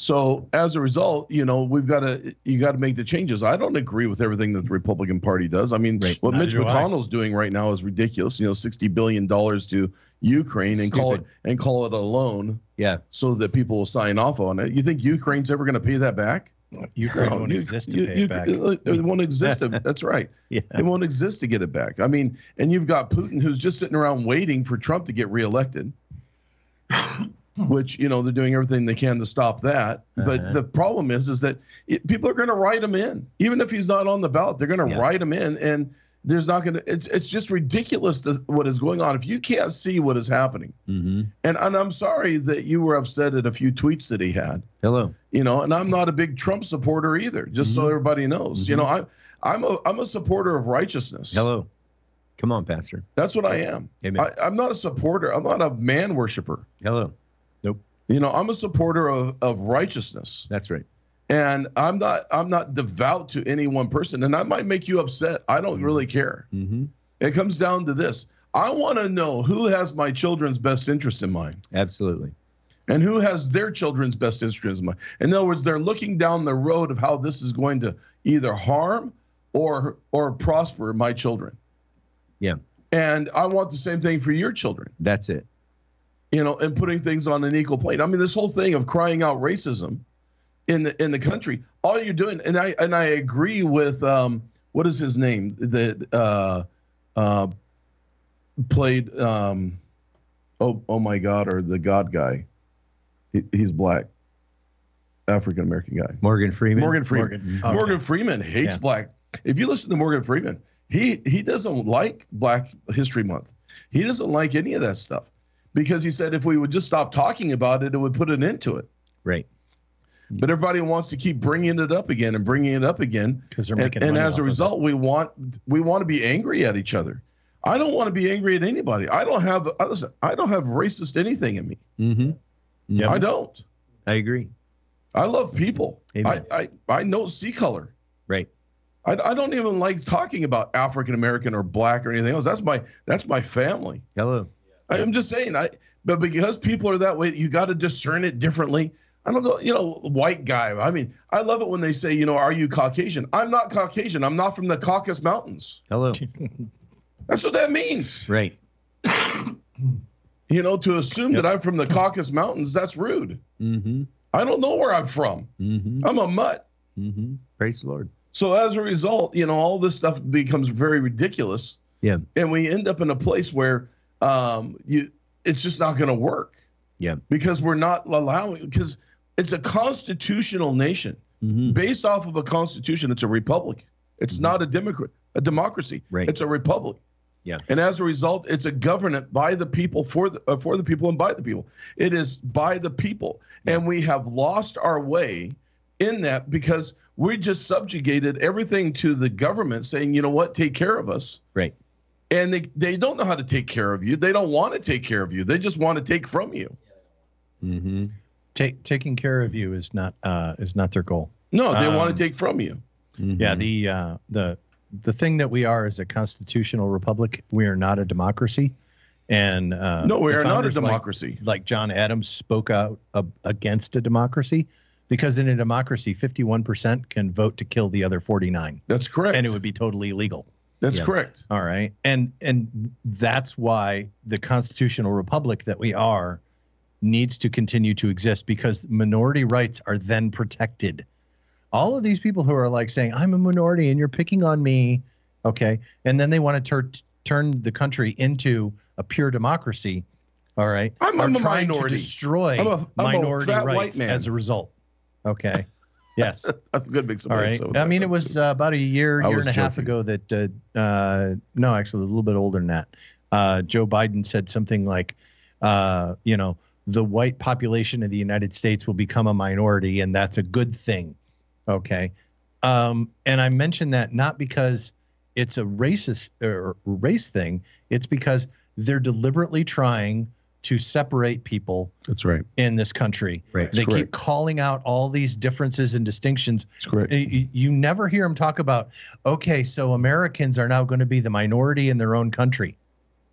S2: So as a result, you know, we've got to you got to make the changes. I don't agree with everything that the Republican Party does. I mean,
S3: Right.
S2: what
S4: Neither
S2: Mitch
S4: do I.
S2: McConnell's doing right now is ridiculous. You know, sixty billion dollars to Ukraine and call it and call it a loan
S3: Yeah.
S2: so that people will sign off on it. You think Ukraine's ever going to pay that back?
S4: Ukraine
S2: No,
S4: won't
S2: you-
S4: exist to
S2: you-
S4: pay
S2: you-
S4: it back.
S2: It won't exist. to- That's right.
S3: Yeah.
S2: It won't exist to get it back. I mean, and you've got Putin who's just sitting around waiting for Trump to get reelected. which you know they're doing everything they can to stop that. But
S3: Uh-huh.
S2: the problem is, is that it, people are going to write him in, even if he's not on the ballot. They're going to
S3: Yeah.
S2: write him in, and there's not going to. It's it's just ridiculous to, what is going on. If you can't see what is happening,
S3: Mm-hmm.
S2: and and I'm sorry that you were upset at a few tweets that he had.
S3: Hello.
S2: You know, and I'm not a big Trump supporter either. Just so
S3: Mhm.
S2: everybody knows, you know, I I'm a I'm a supporter of righteousness.
S3: Hello. Come on, Pastor.
S2: That's what I am.
S3: Amen.
S2: I, I'm not a supporter. I'm not a man worshiper.
S3: Hello.
S2: You know, I'm a supporter of, of righteousness.
S3: That's right.
S2: And I'm not I'm not devout to any one person. And I might make you upset. I don't really care.
S3: Mm-hmm.
S2: It comes down to this. I want to know who has my children's best interest in mind
S3: Absolutely.
S2: and who has their children's best interest in mind. In other words, they're looking down the road of how this is going to either harm or or prosper my children.
S3: Yeah.
S2: And I want the same thing for your children.
S3: That's it.
S2: You know, and putting things on an equal plane. I mean, this whole thing of crying out racism in the in the country, all you're doing, and I and I agree with um, what is his name that uh, uh, played um, oh oh my God or the God guy, he, he's black, African American guy.
S3: Morgan Freeman.
S2: Morgan Freeman.
S4: Morgan. Okay.
S2: Morgan Freeman hates
S4: Yeah.
S2: black. If you listen to Morgan Freeman, he he doesn't like Black History Month. He doesn't like any of that stuff because he said if we would just stop talking about it, it would put an end to it.
S3: Right.
S2: But everybody wants to keep bringing it up again and bringing it up again,
S4: because they're
S2: and,
S4: making
S2: and
S4: money
S2: as a result, we want we want to be angry at each other. I don't want to be angry at anybody. I don't have listen. I don't have racist anything in me.
S3: Mm-hmm.
S4: Yep.
S2: I don't.
S3: I agree.
S2: I love people. I,
S3: Amen.
S2: I I know see color.
S3: Right.
S2: I, I don't even like talking about African American or black or anything else. That's my that's my family.
S3: Hello.
S2: I, I'm just saying. I but because people are that way, you got to discern it differently. I don't go, you know, white guy. I mean, I love it when they say, you know, are you Caucasian? I'm not Caucasian. I'm not from the Caucasus Mountains.
S3: Hello.
S2: That's what that means.
S3: right.
S2: You know, to assume that I'm from the Caucasus Mountains, that's rude.
S3: Mm-hmm.
S2: I don't know where I'm from.
S3: Mm-hmm.
S2: I'm a mutt.
S3: Mm-hmm. Praise the Lord.
S2: So as a result, you know, all this stuff becomes very ridiculous.
S3: Yeah.
S2: And we end up in a place where um, you it's just not going to work.
S3: Yeah.
S2: Because we're not allowing because it's a constitutional nation
S3: Mm-hmm.
S2: based off of a constitution. It's a republic. It's
S3: Mhm.
S2: not a democrat, a democracy.
S3: Right.
S2: It's a republic.
S3: Yeah.
S2: And as a result, it's a government by the people for the uh, for the people and by the people. It is by the people, and we have lost our way in that because we just subjugated everything to the government, saying, you know what, take care of us.
S3: Right.
S2: And they they don't know how to take care of you. They don't want to take care of you. They just want to take from you.
S3: Mm-hmm.
S4: Take, taking care of you is not uh, is not their goal.
S2: No, they want
S4: Um,
S2: to take from you.
S3: Mm-hmm.
S4: Yeah, the uh, the the thing that we are is a constitutional republic. We are not a democracy, and uh,
S2: no, we are not a
S4: founders, like-
S2: democracy.
S4: Like, John Adams spoke out uh, against a democracy, because in a democracy, fifty-one percent can vote to kill the other forty-nine,
S2: That's correct.
S4: and it would be totally illegal.
S2: That's
S3: Yeah.
S2: correct.
S4: All right, and and that's why the constitutional republic that we are needs to continue to exist because minority rights are then protected. All of these people who are like saying I'm a minority and you're picking on me, okay, and then they want to tur- turn the country into a pure democracy. All right,
S2: I'm,
S4: are
S2: I'm a
S4: trying
S2: minority.
S4: to destroy
S2: I'm a- I'm
S4: minority rights
S2: man.
S4: as a result. Okay, yes.
S2: I'm gonna make some.
S4: All right. I mean, it was uh, about a year,
S2: I
S4: year and a half ago that, uh, uh, no, actually a little bit older than that. Uh, Joe Biden said something like, uh, you know, the white population of the United States will become a minority, and that's a good thing. Okay. Um, and I mention that not because it's a racist or race thing, it's because they're deliberately trying to separate people
S2: That's right.
S4: in this country.
S3: Right.
S4: They keep calling out all these differences and distinctions
S2: That's correct.
S4: you, never hear them talk about okay so americans are now going to be the minority in their own country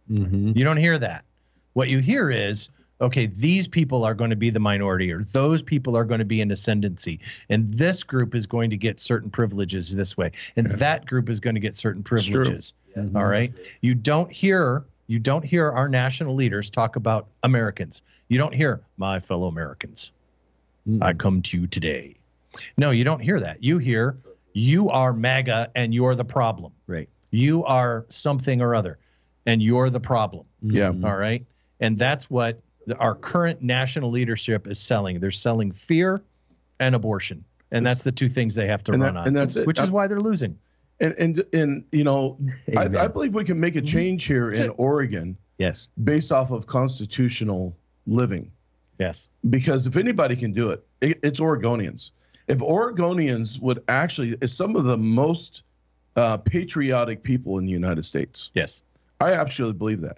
S3: Mm-hmm.
S4: you don't hear that what you hear is okay these people are going to be the minority or those people are going to be in ascendancy and this group is going to get certain privileges this way and that group is going to get certain privileges
S3: Mm-hmm.
S4: all right you don't hear you don't hear our national leaders talk about americans you don't hear my fellow americans
S3: Mm-hmm.
S4: I come to you today. No, you don't hear that. You hear you are MAGA and you're the problem.
S3: Right.
S4: You are something or other and you're the problem.
S2: Yeah.
S3: Mhm.
S4: All right. And that's what the- our current national leadership is selling. They're selling fear and abortion, and that's the two things they have to
S2: And
S4: run
S2: that-
S4: on.
S2: and that's it.
S4: Which is why they're losing.
S2: And and and you know, I, I believe we can make a change here in Oregon
S3: yes.
S2: based off of constitutional living.
S4: Yes.
S2: because if anybody can do it, it it's Oregonians. If Oregonians would actually, is some of the most uh, patriotic people in the United States.
S4: Yes.
S2: I absolutely believe that.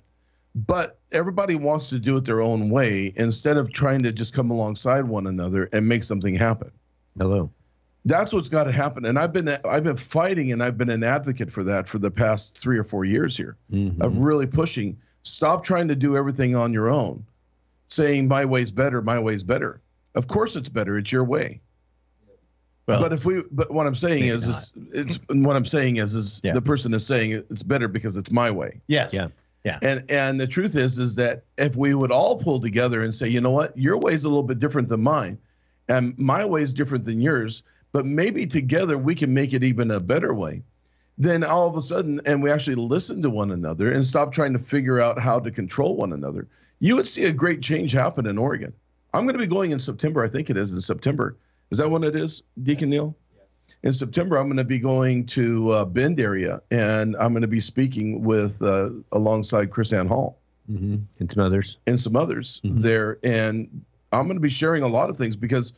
S2: But everybody wants to do it their own way instead of trying to just come alongside one another and make something happen.
S3: Hello.
S2: That's what's got to happen. And I've been I've been fighting and I've been an advocate for that for the past three or four years here
S3: Mhm.
S2: of really pushing. Stop trying to do everything on your own, saying my way's better, my way's better. Of course, it's better. It's your way.
S4: Well,
S2: but if we, but what I'm saying is, is it's what I'm saying is, is
S4: Yeah.
S2: the person is saying it's better because it's my way.
S4: yes.
S3: Yeah. Yeah.
S2: And and the truth is, is that if we would all pull together and say, you know what, your way's a little bit different than mine, and my way is different than yours, but maybe together we can make it even a better way. Then all of a sudden, and we actually listen to one another and stop trying to figure out how to control one another, you would see a great change happen in Oregon. I'm going to be going in September. I think it is in September. Is that when it is, Deacon Neil? In September, I'm going to be going to uh, Bend area, and I'm going to be speaking with uh, alongside KrisAnne Hall
S3: mm-hmm. And some others.
S2: and some others
S3: Mhm.
S2: there. And I'm going to be sharing a lot of things because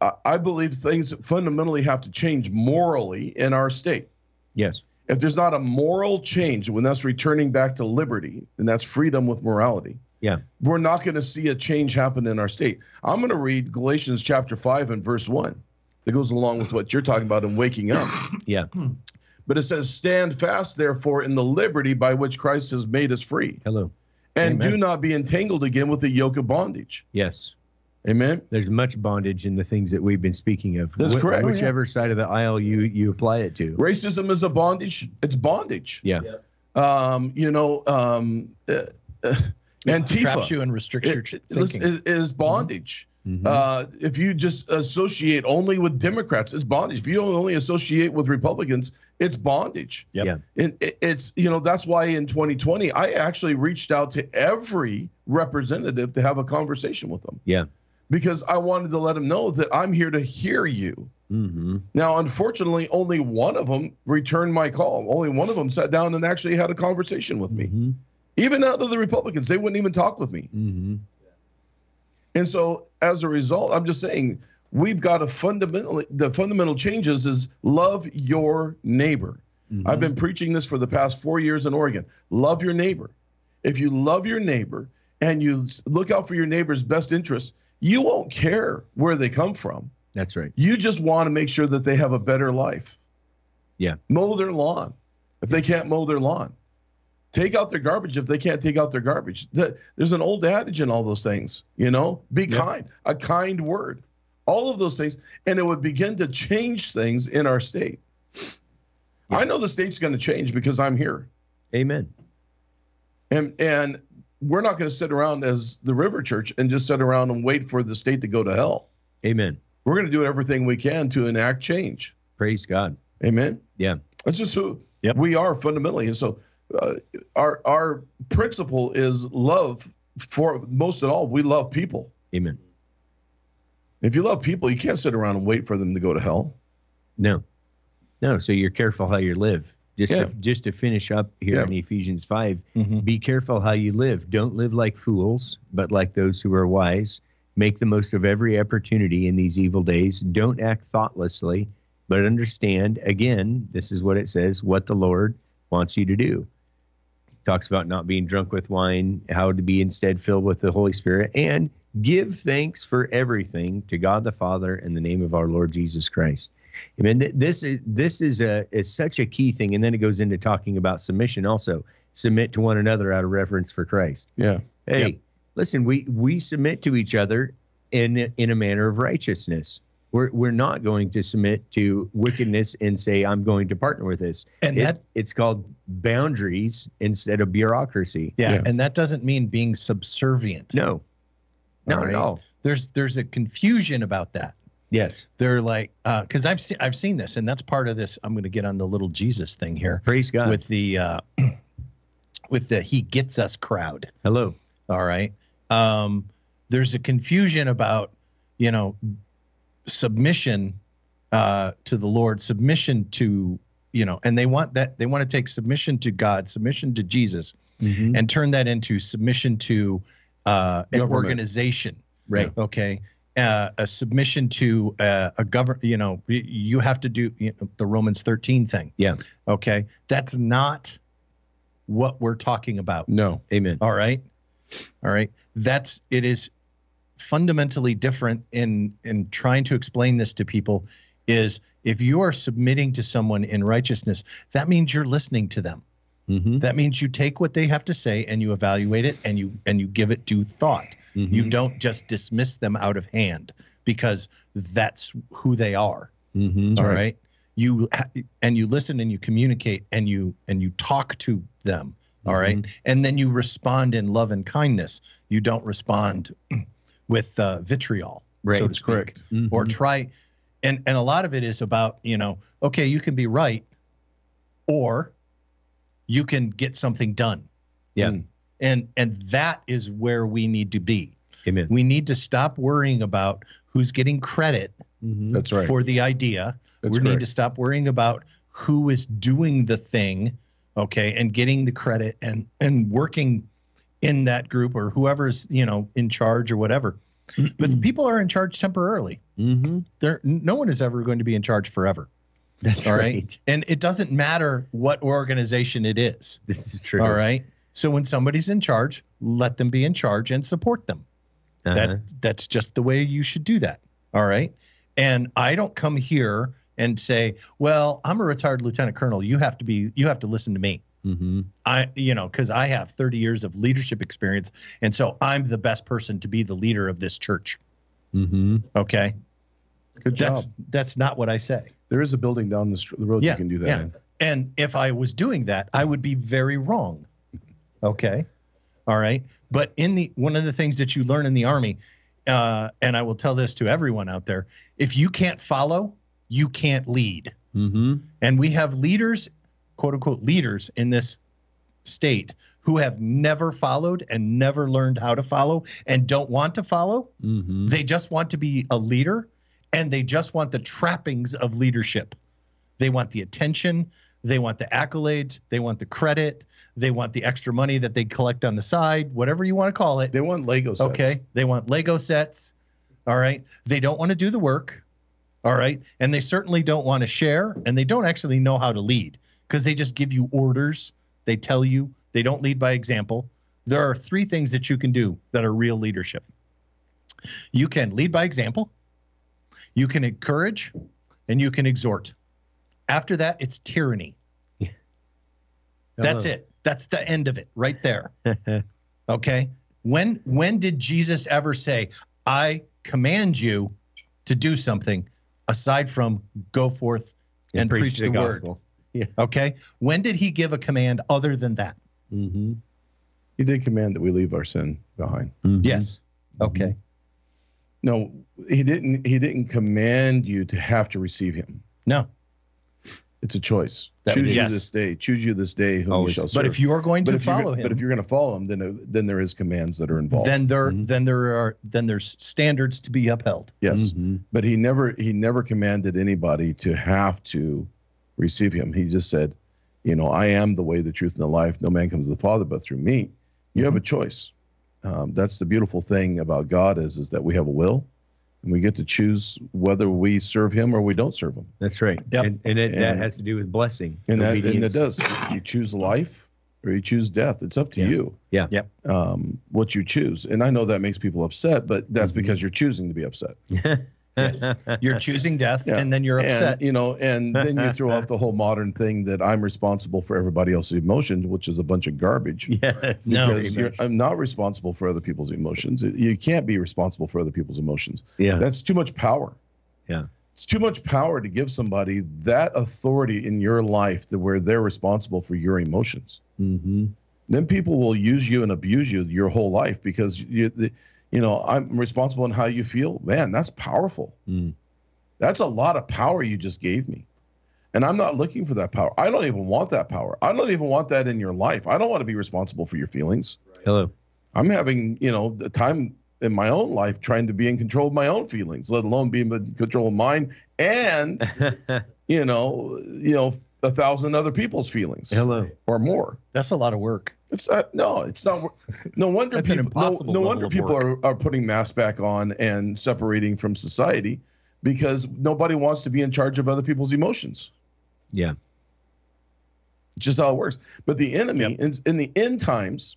S2: I, believe things fundamentally have to change morally in our state.
S3: Yes.
S2: If there's not a moral change, when that's returning back to liberty and that's freedom with morality,
S3: Yeah.
S2: we're not going to see a change happen in our state. I'm going to read Galatians chapter 5 and verse 1 that goes along with what you're talking about in waking up.
S3: Yeah.
S2: But it says, Stand fast, therefore, in the liberty by which Christ has made us free,
S3: Hello.
S2: and
S4: Amen.
S2: do not be entangled again with the yoke of bondage.
S3: Yes.
S2: Amen.
S3: There's much bondage in the things that we've been speaking of.
S2: That's
S3: Wh-
S2: correct. Oh, yeah.
S3: Whichever side of the aisle you you apply it to.
S2: Racism is a bondage. It's bondage.
S3: Yeah.
S2: Um, you know, um, uh, uh, Antifa
S4: Traps you and restricts your
S2: it-
S4: ch-
S2: it is,
S4: thinking.
S2: is bondage.
S3: Mhm.
S2: Uh, if you just associate only with Democrats, it's bondage. If you only associate with Republicans, it's bondage.
S4: Yep.
S3: Yeah.
S2: And it, it's you know that's why in 2020 I actually reached out to every representative to have a conversation with them
S3: yeah.
S2: Because I wanted to let them know that I'm here to hear you.
S3: hmm
S2: Now, unfortunately, only one of them returned my call. Only one of them sat down and actually had a conversation with me.
S3: hmm
S2: Even out of the Republicans, they wouldn't even talk with me.
S3: hmm
S2: And so, as a result, I'm just saying we've got to fundamentally the fundamental changes is love your neighbor.
S3: Mm-hmm.
S2: I've been preaching this for the past four years in Oregon. Love your neighbor. If you love your neighbor and you look out for your neighbor's best interest, you won't care where they come from.
S3: That's right.
S2: You just want to make sure that they have a better life.
S3: Yeah.
S2: Mow their lawn if they can't mow their lawn. Take out their garbage if they can't take out their garbage. Th- There's an old adage in all those things, you know? Be kind, a kind word. All of those things. And it would begin to change things in our state. I know the state's going to change because I'm here.
S3: Amen.
S2: And and we're not going to sit around as the River Church and just sit around and wait for the state to go to hell.
S3: Amen.
S2: We're going to do everything we can to enact change.
S3: Praise God.
S2: Amen.
S3: Yeah.
S2: That's just who
S4: Yep.
S2: we are fundamentally. And so uh, our our principle is love for most of all. We love people.
S3: Amen.
S2: If you love people, you can't sit around and wait for them to go to hell.
S3: No. No. So you're careful how you live. Just
S2: Yeah.
S3: to, just to finish up here
S2: Yeah.
S3: in Ephesians 5
S4: Mhm.
S3: Be careful how you live. Don't live like fools, but like those who are wise. Make the most of every opportunity in these evil days. Don't act thoughtlessly, but understand again, this is what it says what the Lord wants you to do. Talks about not being drunk with wine, how to be instead filled with the Holy Spirit, and give thanks for everything to God the Father in the name of our Lord Jesus Christ. I mean, this is this is a is such a key thing, and then it goes into talking about submission also submit to one another out of reverence for Christ.
S2: Yeah.
S3: Hey,
S4: Yep.
S3: listen, we we submit to each other in in a manner of righteousness. We're we're not going to submit to wickedness and say I'm going to partner with this.
S4: And
S3: It-
S4: that
S3: it's called boundaries instead of bureaucracy.
S4: yeah,
S2: Yeah.
S4: and that doesn't mean being subservient.
S3: No, not
S4: All
S3: at all.
S4: There's there's a confusion about that.
S3: Yes,
S4: They're like because I've seen I've seen this, and that's part of this. I'm going to get on the little Jesus thing here
S3: praise God.
S4: with the uh, with the he gets us crowd.
S3: Hello.
S4: All right. um, there's a confusion about you know submission uh, to the Lord, submission to you know, and they want that they want to take submission to God, submission to Jesus,
S3: Mhm.
S4: and turn that into submission to uh, an organization.
S3: Right.
S4: Okay. Uh, a submission to uh, a government, you know, you have to do you know, the Romans 13 thing.
S3: Yeah.
S4: Okay. That's not what we're talking about.
S2: No.
S3: Amen.
S4: All right. All right. That's it is fundamentally different in in trying to explain this to people is if you are submitting to someone in righteousness, that means you're listening to them.
S3: Mm-hmm.
S4: That means you take what they have to say and you evaluate it and you and you give it due thought.
S3: Mm-hmm.
S4: You don't just dismiss them out of hand because that's who they are.
S3: Mm-hmm.
S4: All
S2: right.
S4: You and you listen and you communicate and you and you talk to them. All right. And then you respond in love and kindness. You don't respond with uh, vitriol,
S3: Right.
S4: so to speak,
S2: Correct.
S3: Mm-hmm.
S4: or try. And and a lot of it is about you know, okay, you can be right, or you can get something done.
S3: Yeah.
S2: Mm.
S4: And and that is where we need to be.
S3: Amen.
S4: We need to stop worrying about who's getting credit
S3: Mm-hmm.
S2: That's right.
S4: for the idea.
S2: That's
S4: we need
S2: correct.
S4: to stop worrying about who is doing the thing, okay, and getting the credit and and working in that group or whoever's you know in charge or whatever. but the people are in charge temporarily.
S3: Mm-hmm.
S4: There, no one is ever going to be in charge forever.
S3: That's
S4: All
S3: right.
S4: right. And it doesn't matter what organization it is.
S3: This is true.
S4: All right. So when somebody's in charge, let them be in charge and support them.
S3: Uh-huh.
S4: That that's just the way you should do that. All right. And I don't come here and say, "Well, I'm a retired lieutenant colonel. You have to be. You have to listen to me."
S3: mm-hmm.
S4: I, you know, because I have 30 years of leadership experience, and so I'm the best person to be the leader of this church.
S3: Mm-hmm.
S4: Okay.
S2: Good
S4: That's
S2: job.
S4: that's not what I say.
S2: There is a building down the, str- the road
S4: Yeah,
S2: you can do that
S4: yeah.
S2: in.
S4: And if I was doing that, I would be very wrong. Okay. All right. But in the one of the things that you learn in the army, uh, and I will tell this to everyone out there, if you can't follow, you can't lead.
S3: Mm-hmm.
S4: And we have leaders, quote unquote leaders in this state who have never followed and never learned how to follow and don't want to follow.
S3: Mm-hmm.
S4: They just want to be a leader and they just want the trappings of leadership. They want the attention, they want the accolades, they want the credit, they want the extra money that they collect on the side, whatever you want to call it.
S2: They want Lego sets.
S4: Okay. They want Lego sets. All right. They don't want to do the work. All right. And they certainly don't want to share and they don't actually know how to lead because they just give you orders. They tell you, they don't lead by example. There are three things that you can do that are real leadership you can lead by example, you can encourage, and you can exhort. After that, it's tyranny. That's it. That's the end of it right there. Okay. When when did Jesus ever say, I command you to do something aside from go forth and preach the, word?
S3: gospel.
S4: Okay. When did he give a command other than that?
S3: Mm-hmm.
S2: He did command that we leave our sin behind.
S4: Yes. Okay.
S2: No, he didn't. He didn't command you to have to receive him.
S4: No.
S2: It's a choice.
S3: That
S2: Choose
S4: is-
S2: you
S4: Yes.
S2: this day. Choose you this day whom
S3: Always.
S2: you shall serve.
S4: But if you are going
S2: but
S4: to follow him,
S2: but if you're going to follow him, then uh, then there is commands that are involved.
S4: then there
S3: Mhm.
S4: then there are then there's standards to be upheld.
S2: yes,
S3: Mm-hmm.
S2: but he never he never commanded anybody to have to receive him. He just said, you know, I am the way, the truth, and the life. No man comes to the Father but through me. You have a choice. Um, that's the beautiful thing about God is is that we have a will, and we get to choose whether we serve Him or we don't serve Him.
S3: That's right.
S4: Yep.
S3: And, and it, that has to do with blessing.
S2: And that and it does. You choose life or you choose death. It's up to
S3: Yeah.
S2: you.
S3: Yeah.
S4: Yep.
S2: Um, what you choose, and I know that makes people upset, but that's
S3: Mhm.
S2: because you're choosing to be upset.
S4: Yes. You're choosing death
S2: Yeah.
S4: and then you're upset.
S2: And you know, and then you throw out the whole modern thing that I'm responsible for everybody else's emotions, which is a bunch of garbage.
S3: yes.
S4: No.
S2: Because I'm not responsible for other people's emotions. You can't be responsible for other people's emotions.
S3: Yeah.
S2: That's too much power.
S3: Yeah.
S2: It's too much power to give somebody that authority in your life to where they're responsible for your emotions.
S3: Mm-hmm.
S2: Then people will use you and abuse you your whole life because you, the, you know, I'm responsible in how you feel. Man, that's powerful.
S3: Mm.
S2: That's a lot of power you just gave me. And I'm not looking for that power. I don't even want that power. I don't even want that in your life. I don't want to be responsible for your feelings.
S3: Hello.
S2: I'm having, you know, the time in my own life trying to be in control of my own feelings, let alone be in control of mine and, you know, you know, a thousand other people's feelings
S3: Hello.
S2: or more.
S4: That's a lot of work.
S2: It's not, no, it's not. No wonder
S4: That's
S2: people, no, no wonder people
S4: work.
S2: are, are putting masks back on and separating from society because nobody wants to be in charge of other people's emotions.
S3: Yeah.
S2: Just how it works. But the enemy
S4: Yep.
S2: in, in the end times,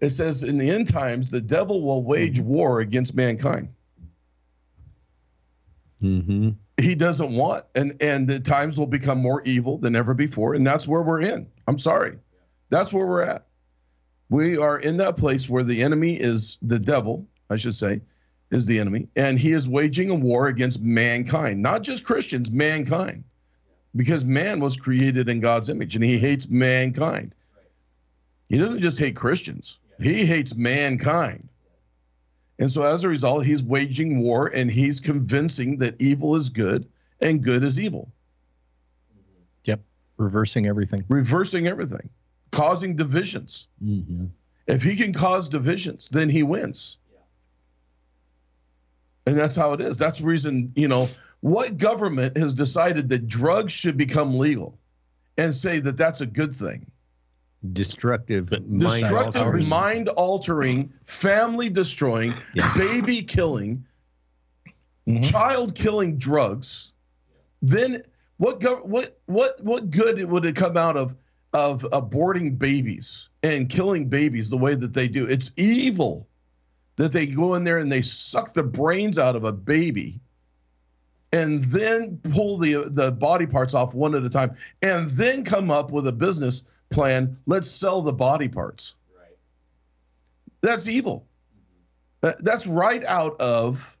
S2: it says in the end times, the devil will wage
S4: Mm-hmm.
S2: war against mankind.
S3: Mm-hmm.
S2: He doesn't want, and and the times will become more evil than ever before, and that's where we're in. I'm sorry, that's where we're at. We are in that place where the enemy is the devil, I should say, is the enemy, and he is waging a war against mankind, not just Christians, mankind, because man was created in God's image, and he hates mankind. He doesn't just hate Christians; he hates mankind. And so as a result, he's waging war and he's convincing that evil is good and good is evil,
S4: Yep. Reversing everything.
S2: reversing everything, causing divisions.
S3: Mm-hmm.
S2: If he can cause divisions, then he wins. And that's how it is. That's the reason, you know, what government has decided that drugs should become legal and say that that's a good thing?
S3: Destructive, mind
S2: Destructive, mind altering, family destroying,
S3: Yeah.
S2: baby killing,
S4: Mhm.
S2: child killing drugs, then what gov- what what what good would it come out of of aborting babies and killing babies the way that they do? It's evil that they go in there and they suck the brains out of a baby and then pull the the body parts off one at a time and then come up with a business plan let's sell the body parts right that's evil That- that's right out of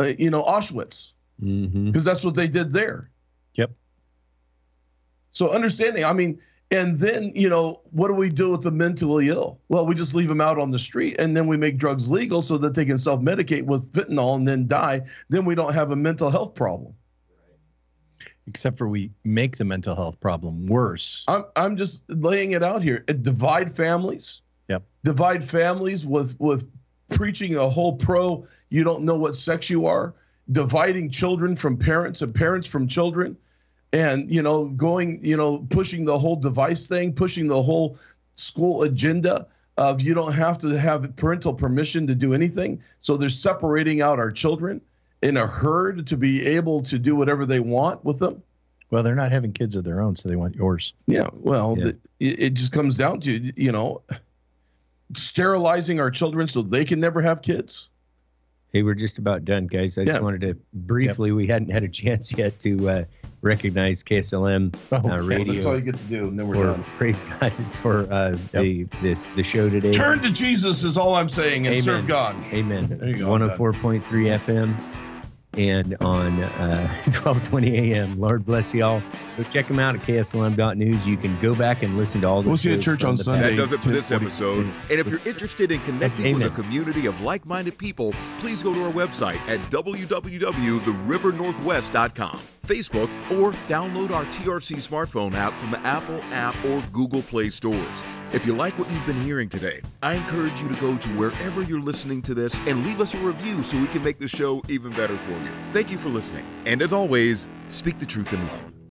S2: uh, you know auschwitz
S3: Mm-hmm.
S2: because that's what they did there.
S4: Yep.
S2: So understanding, I mean, and then you know, what do we do with the mentally ill? Well, we just leave them out on the street, and then we make drugs legal so that they can self-medicate with fentanyl and then die. Then we don't have a mental health problem.
S4: Except for we make the mental health problem worse.
S2: I'm I'm just laying it out here. Uh, Divide families.
S4: Yep.
S2: Divide families with with preaching a whole pro. You don't know what sex you are. Dividing children from parents and parents from children, and you know going you know pushing the whole device thing, pushing the whole school agenda of you don't have to have parental permission to do anything. So they're separating out our children in a herd to be able to do whatever they want with them.
S4: Well, they're not having kids of their own, so they want yours.
S2: Yeah, well,
S3: Yeah.
S2: it just comes down to you know sterilizing our children so they can never have kids.
S3: Hey, we're just about done, guys. I just
S2: Yeah.
S3: wanted to briefly, we hadn't had a chance yet to uh, recognize KSLM
S4: Oh,
S3: uh,
S4: yeah.
S2: That's all you get to do, and then we're
S3: for
S2: done.
S3: praise God for uh, the this the show today.
S2: Turn to Jesus is all I'm saying, and
S3: Amen.
S2: serve God.
S3: Amen.
S2: There you go, I'm
S3: 104.3 FM and on uh, 1220 AM. Lord bless you all. Go check them out at KSLM.news. You can go back and listen to all the
S2: We'll see you at church on Sunday.
S1: That does it for this episode. And if you're interested in connecting with a community of like minded people, please go to our website at www.therivernorthwest.com, Facebook, or download our TRC smartphone app from the Apple app or Google Play stores. If you like what you've been hearing today, I encourage you to go to wherever you're listening to this and leave us a review so we can make the show even better for you. Thank you for listening. And as always, speak the truth in love.